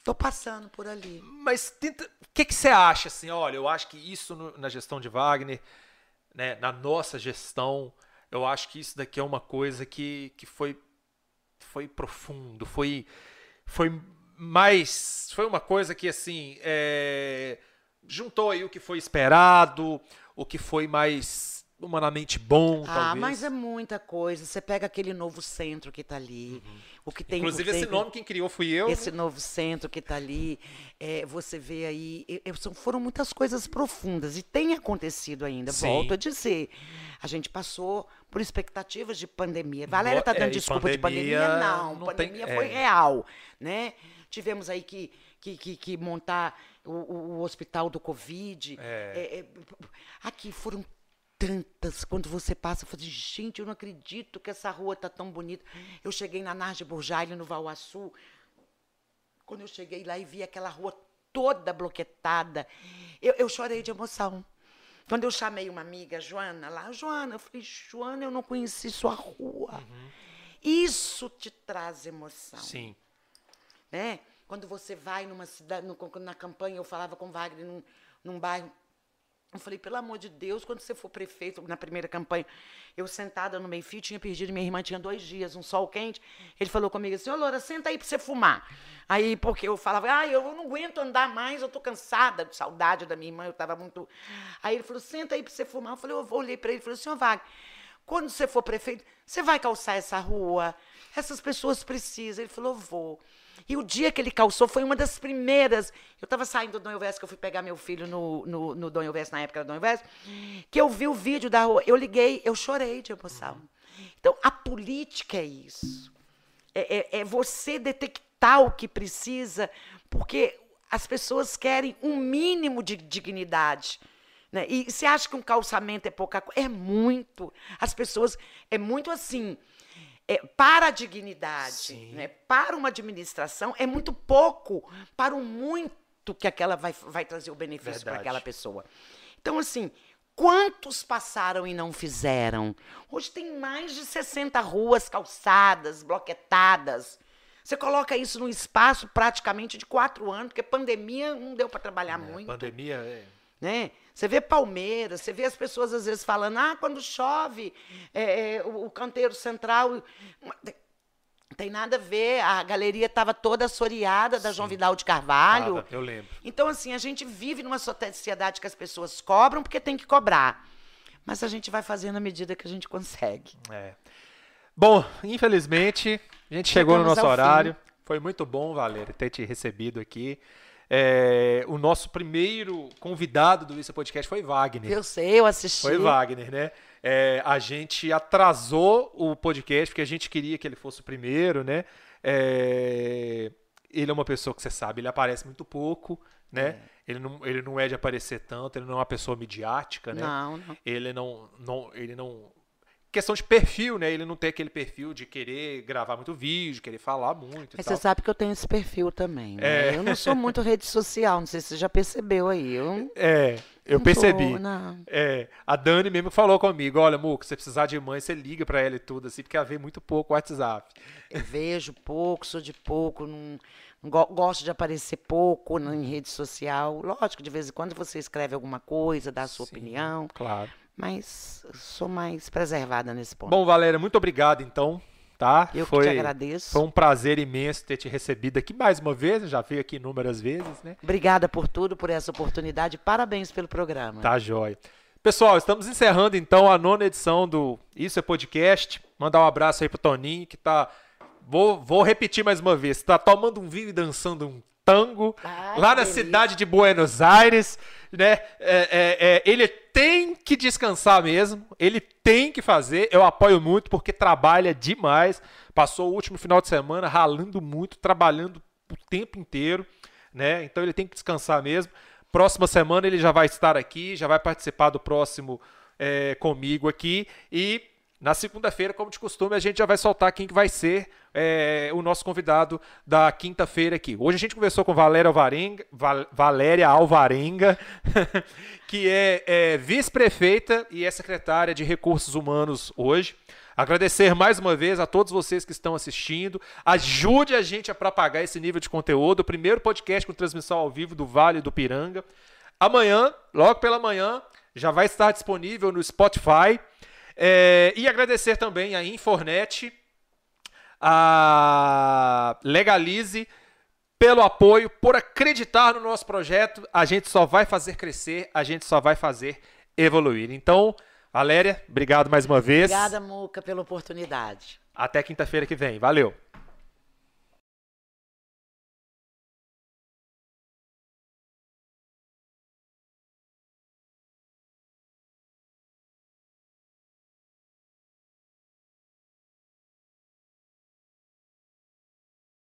tô passando por ali. Mas tenta- o que, que você acha, assim? Olha, eu acho que isso no- na gestão de Wagner, né, na nossa gestão, eu acho que isso daqui é uma coisa que, que foi, foi profundo, foi, foi mais. Foi uma coisa que, assim, é, juntou aí o que foi esperado, o que foi mais humanamente bom, Ah, talvez. mas é muita coisa. Você pega aquele novo centro que está ali, o que tem. Inclusive, esse tem- nome quem criou fui eu. Esse novo centro que está ali, é, você vê aí, são- foram muitas coisas profundas e tem acontecido ainda, Sim. volto a dizer. A gente passou por expectativas de pandemia. Valéria está é, dando e desculpa de pandemia pandemia? Não, não tem- pandemia é. foi real, né? Tivemos aí que, que, que, que montar o, o- o hospital do Covid. É, é, aqui foram tantas. Quando você passa, você diz, gente, eu não acredito que essa rua está tão bonita. Eu cheguei na Narge Burjali, no Valguaçu, quando eu cheguei lá e vi aquela rua toda bloquetada, eu, eu chorei de emoção. Quando eu chamei uma amiga, Joana, lá, Joana, eu falei, Joana, eu não conheci sua rua. Isso te traz emoção Sim. né? Quando você vai numa cidade, no- na campanha, eu falava com o Wagner num, num bairro. Eu falei, pelo amor de Deus, quando você for prefeito, na primeira campanha, eu sentada no meio-fio, tinha perdido, minha irmã tinha dois dias, um sol quente. Ele falou comigo assim, ô Loura, senta aí pra você fumar. Aí, porque eu falava, ah, eu não aguento andar mais, eu tô cansada, de saudade da minha irmã, eu estava muito. Aí ele falou, senta aí pra você fumar. Eu falei, eu vou olhei para ele e falei, senhor Wagner, quando você for prefeito, você vai calçar essa rua? Essas pessoas precisam. Ele falou, vou. E o dia que ele calçou foi uma das primeiras. Eu estava saindo do Dom Elvésio, que eu fui pegar meu filho no, no, no Dom na época do Dom Elvésio, que eu vi o vídeo da rua. Eu liguei, eu chorei de emoção. Então, a política é isso. É, é- é você detectar o que precisa, porque as pessoas querem um mínimo de dignidade. Né? E você acha que um calçamento é pouca coisa? É muito. As pessoas. É muito assim. É, para a dignidade, né? para uma administração, é muito pouco para o muito que aquela vai, vai trazer o benefício para aquela pessoa. Então, assim, quantos passaram e não fizeram? Hoje tem mais de 60 ruas calçadas, bloquetadas. Você coloca isso num espaço praticamente de quatro anos, porque pandemia não deu para trabalhar muito Pandemia é. Né? Você vê Palmeiras, você vê as pessoas às vezes falando, ah, quando chove, é, é, o, o canteiro central. Tem nada a ver, a galeria estava toda assoreada da João Vidal de Carvalho. Eu lembro. Então, assim, a gente vive numa sociedade que as pessoas cobram porque tem que cobrar. Mas a gente vai fazendo à medida que a gente consegue. É. Bom, infelizmente, a gente chegou no Chegamos nosso ao horário. Foi muito bom, Valéria, ter te recebido aqui. É, o nosso primeiro convidado do Isso Podcast foi Wagner. Eu sei, eu assisti. Foi Wagner, né? É, a gente atrasou o podcast porque a gente queria que ele fosse o primeiro, né? É, ele é uma pessoa que você sabe, ele aparece muito pouco, né? Ele, não, ele não é de aparecer tanto, ele não é uma pessoa midiática, né? Não, não. Ele não, não, ele não. Questão de perfil, né? Ele não tem aquele perfil de querer gravar muito vídeo, querer falar muito. Mas você sabe que eu tenho esse perfil também, né? É. Eu não sou muito rede social, não sei se você já percebeu aí. Eu É, eu não percebi. não. É, a Dani mesmo falou comigo, olha, Muco, se você precisar de mãe, você liga pra ela e tudo, assim, porque ela vê muito pouco o WhatsApp. Eu vejo pouco, sou de pouco, não, não go- gosto de aparecer pouco em rede social. Lógico, de vez em quando você escreve alguma coisa, dá a sua Sim, opinião, Claro. Mas sou mais preservada nesse ponto. Bom, Valéria, muito obrigado, então, Tá? Eu foi, que te agradeço. Foi um prazer imenso ter te recebido aqui mais uma vez. Já veio aqui inúmeras vezes, né? Obrigada por tudo, por essa oportunidade. Parabéns pelo programa. Tá jóia. Pessoal, estamos encerrando então a nona edição do Isso é Podcast. Mandar um abraço aí pro Toninho, que tá. Vou, vou repetir mais uma vez. Tá tomando um vinho e dançando um tango Ai, lá na delícia. cidade de Buenos Aires, né? É, é, é, ele tem que descansar mesmo, ele tem que fazer. Eu apoio muito porque trabalha demais. Passou o último final de semana ralando muito, trabalhando o tempo inteiro, né? Então ele tem que descansar mesmo. Próxima semana ele já vai estar aqui, já vai participar do próximo é, comigo aqui e na segunda-feira, como de costume, a gente já vai soltar quem que vai ser é, o nosso convidado da quinta-feira aqui. Hoje a gente conversou com Valéria Alvarenga, Val- Valéria Alvarenga, que é, é vice-prefeita e é secretária de Recursos Humanos hoje. Agradecer mais uma vez a todos vocês que estão assistindo. Ajude a gente a propagar esse nível de conteúdo. O primeiro podcast com transmissão ao vivo do Vale do Piranga. Amanhã, logo pela manhã, já vai estar disponível no Spotify. É, e agradecer também a Infornet, a Legalize, pelo apoio, por acreditar no nosso projeto. A gente só vai fazer crescer, a gente só vai fazer evoluir. Então, Valéria, obrigado mais uma vez. Obrigada, Muca, pela oportunidade. Até quinta-feira que vem. Valeu.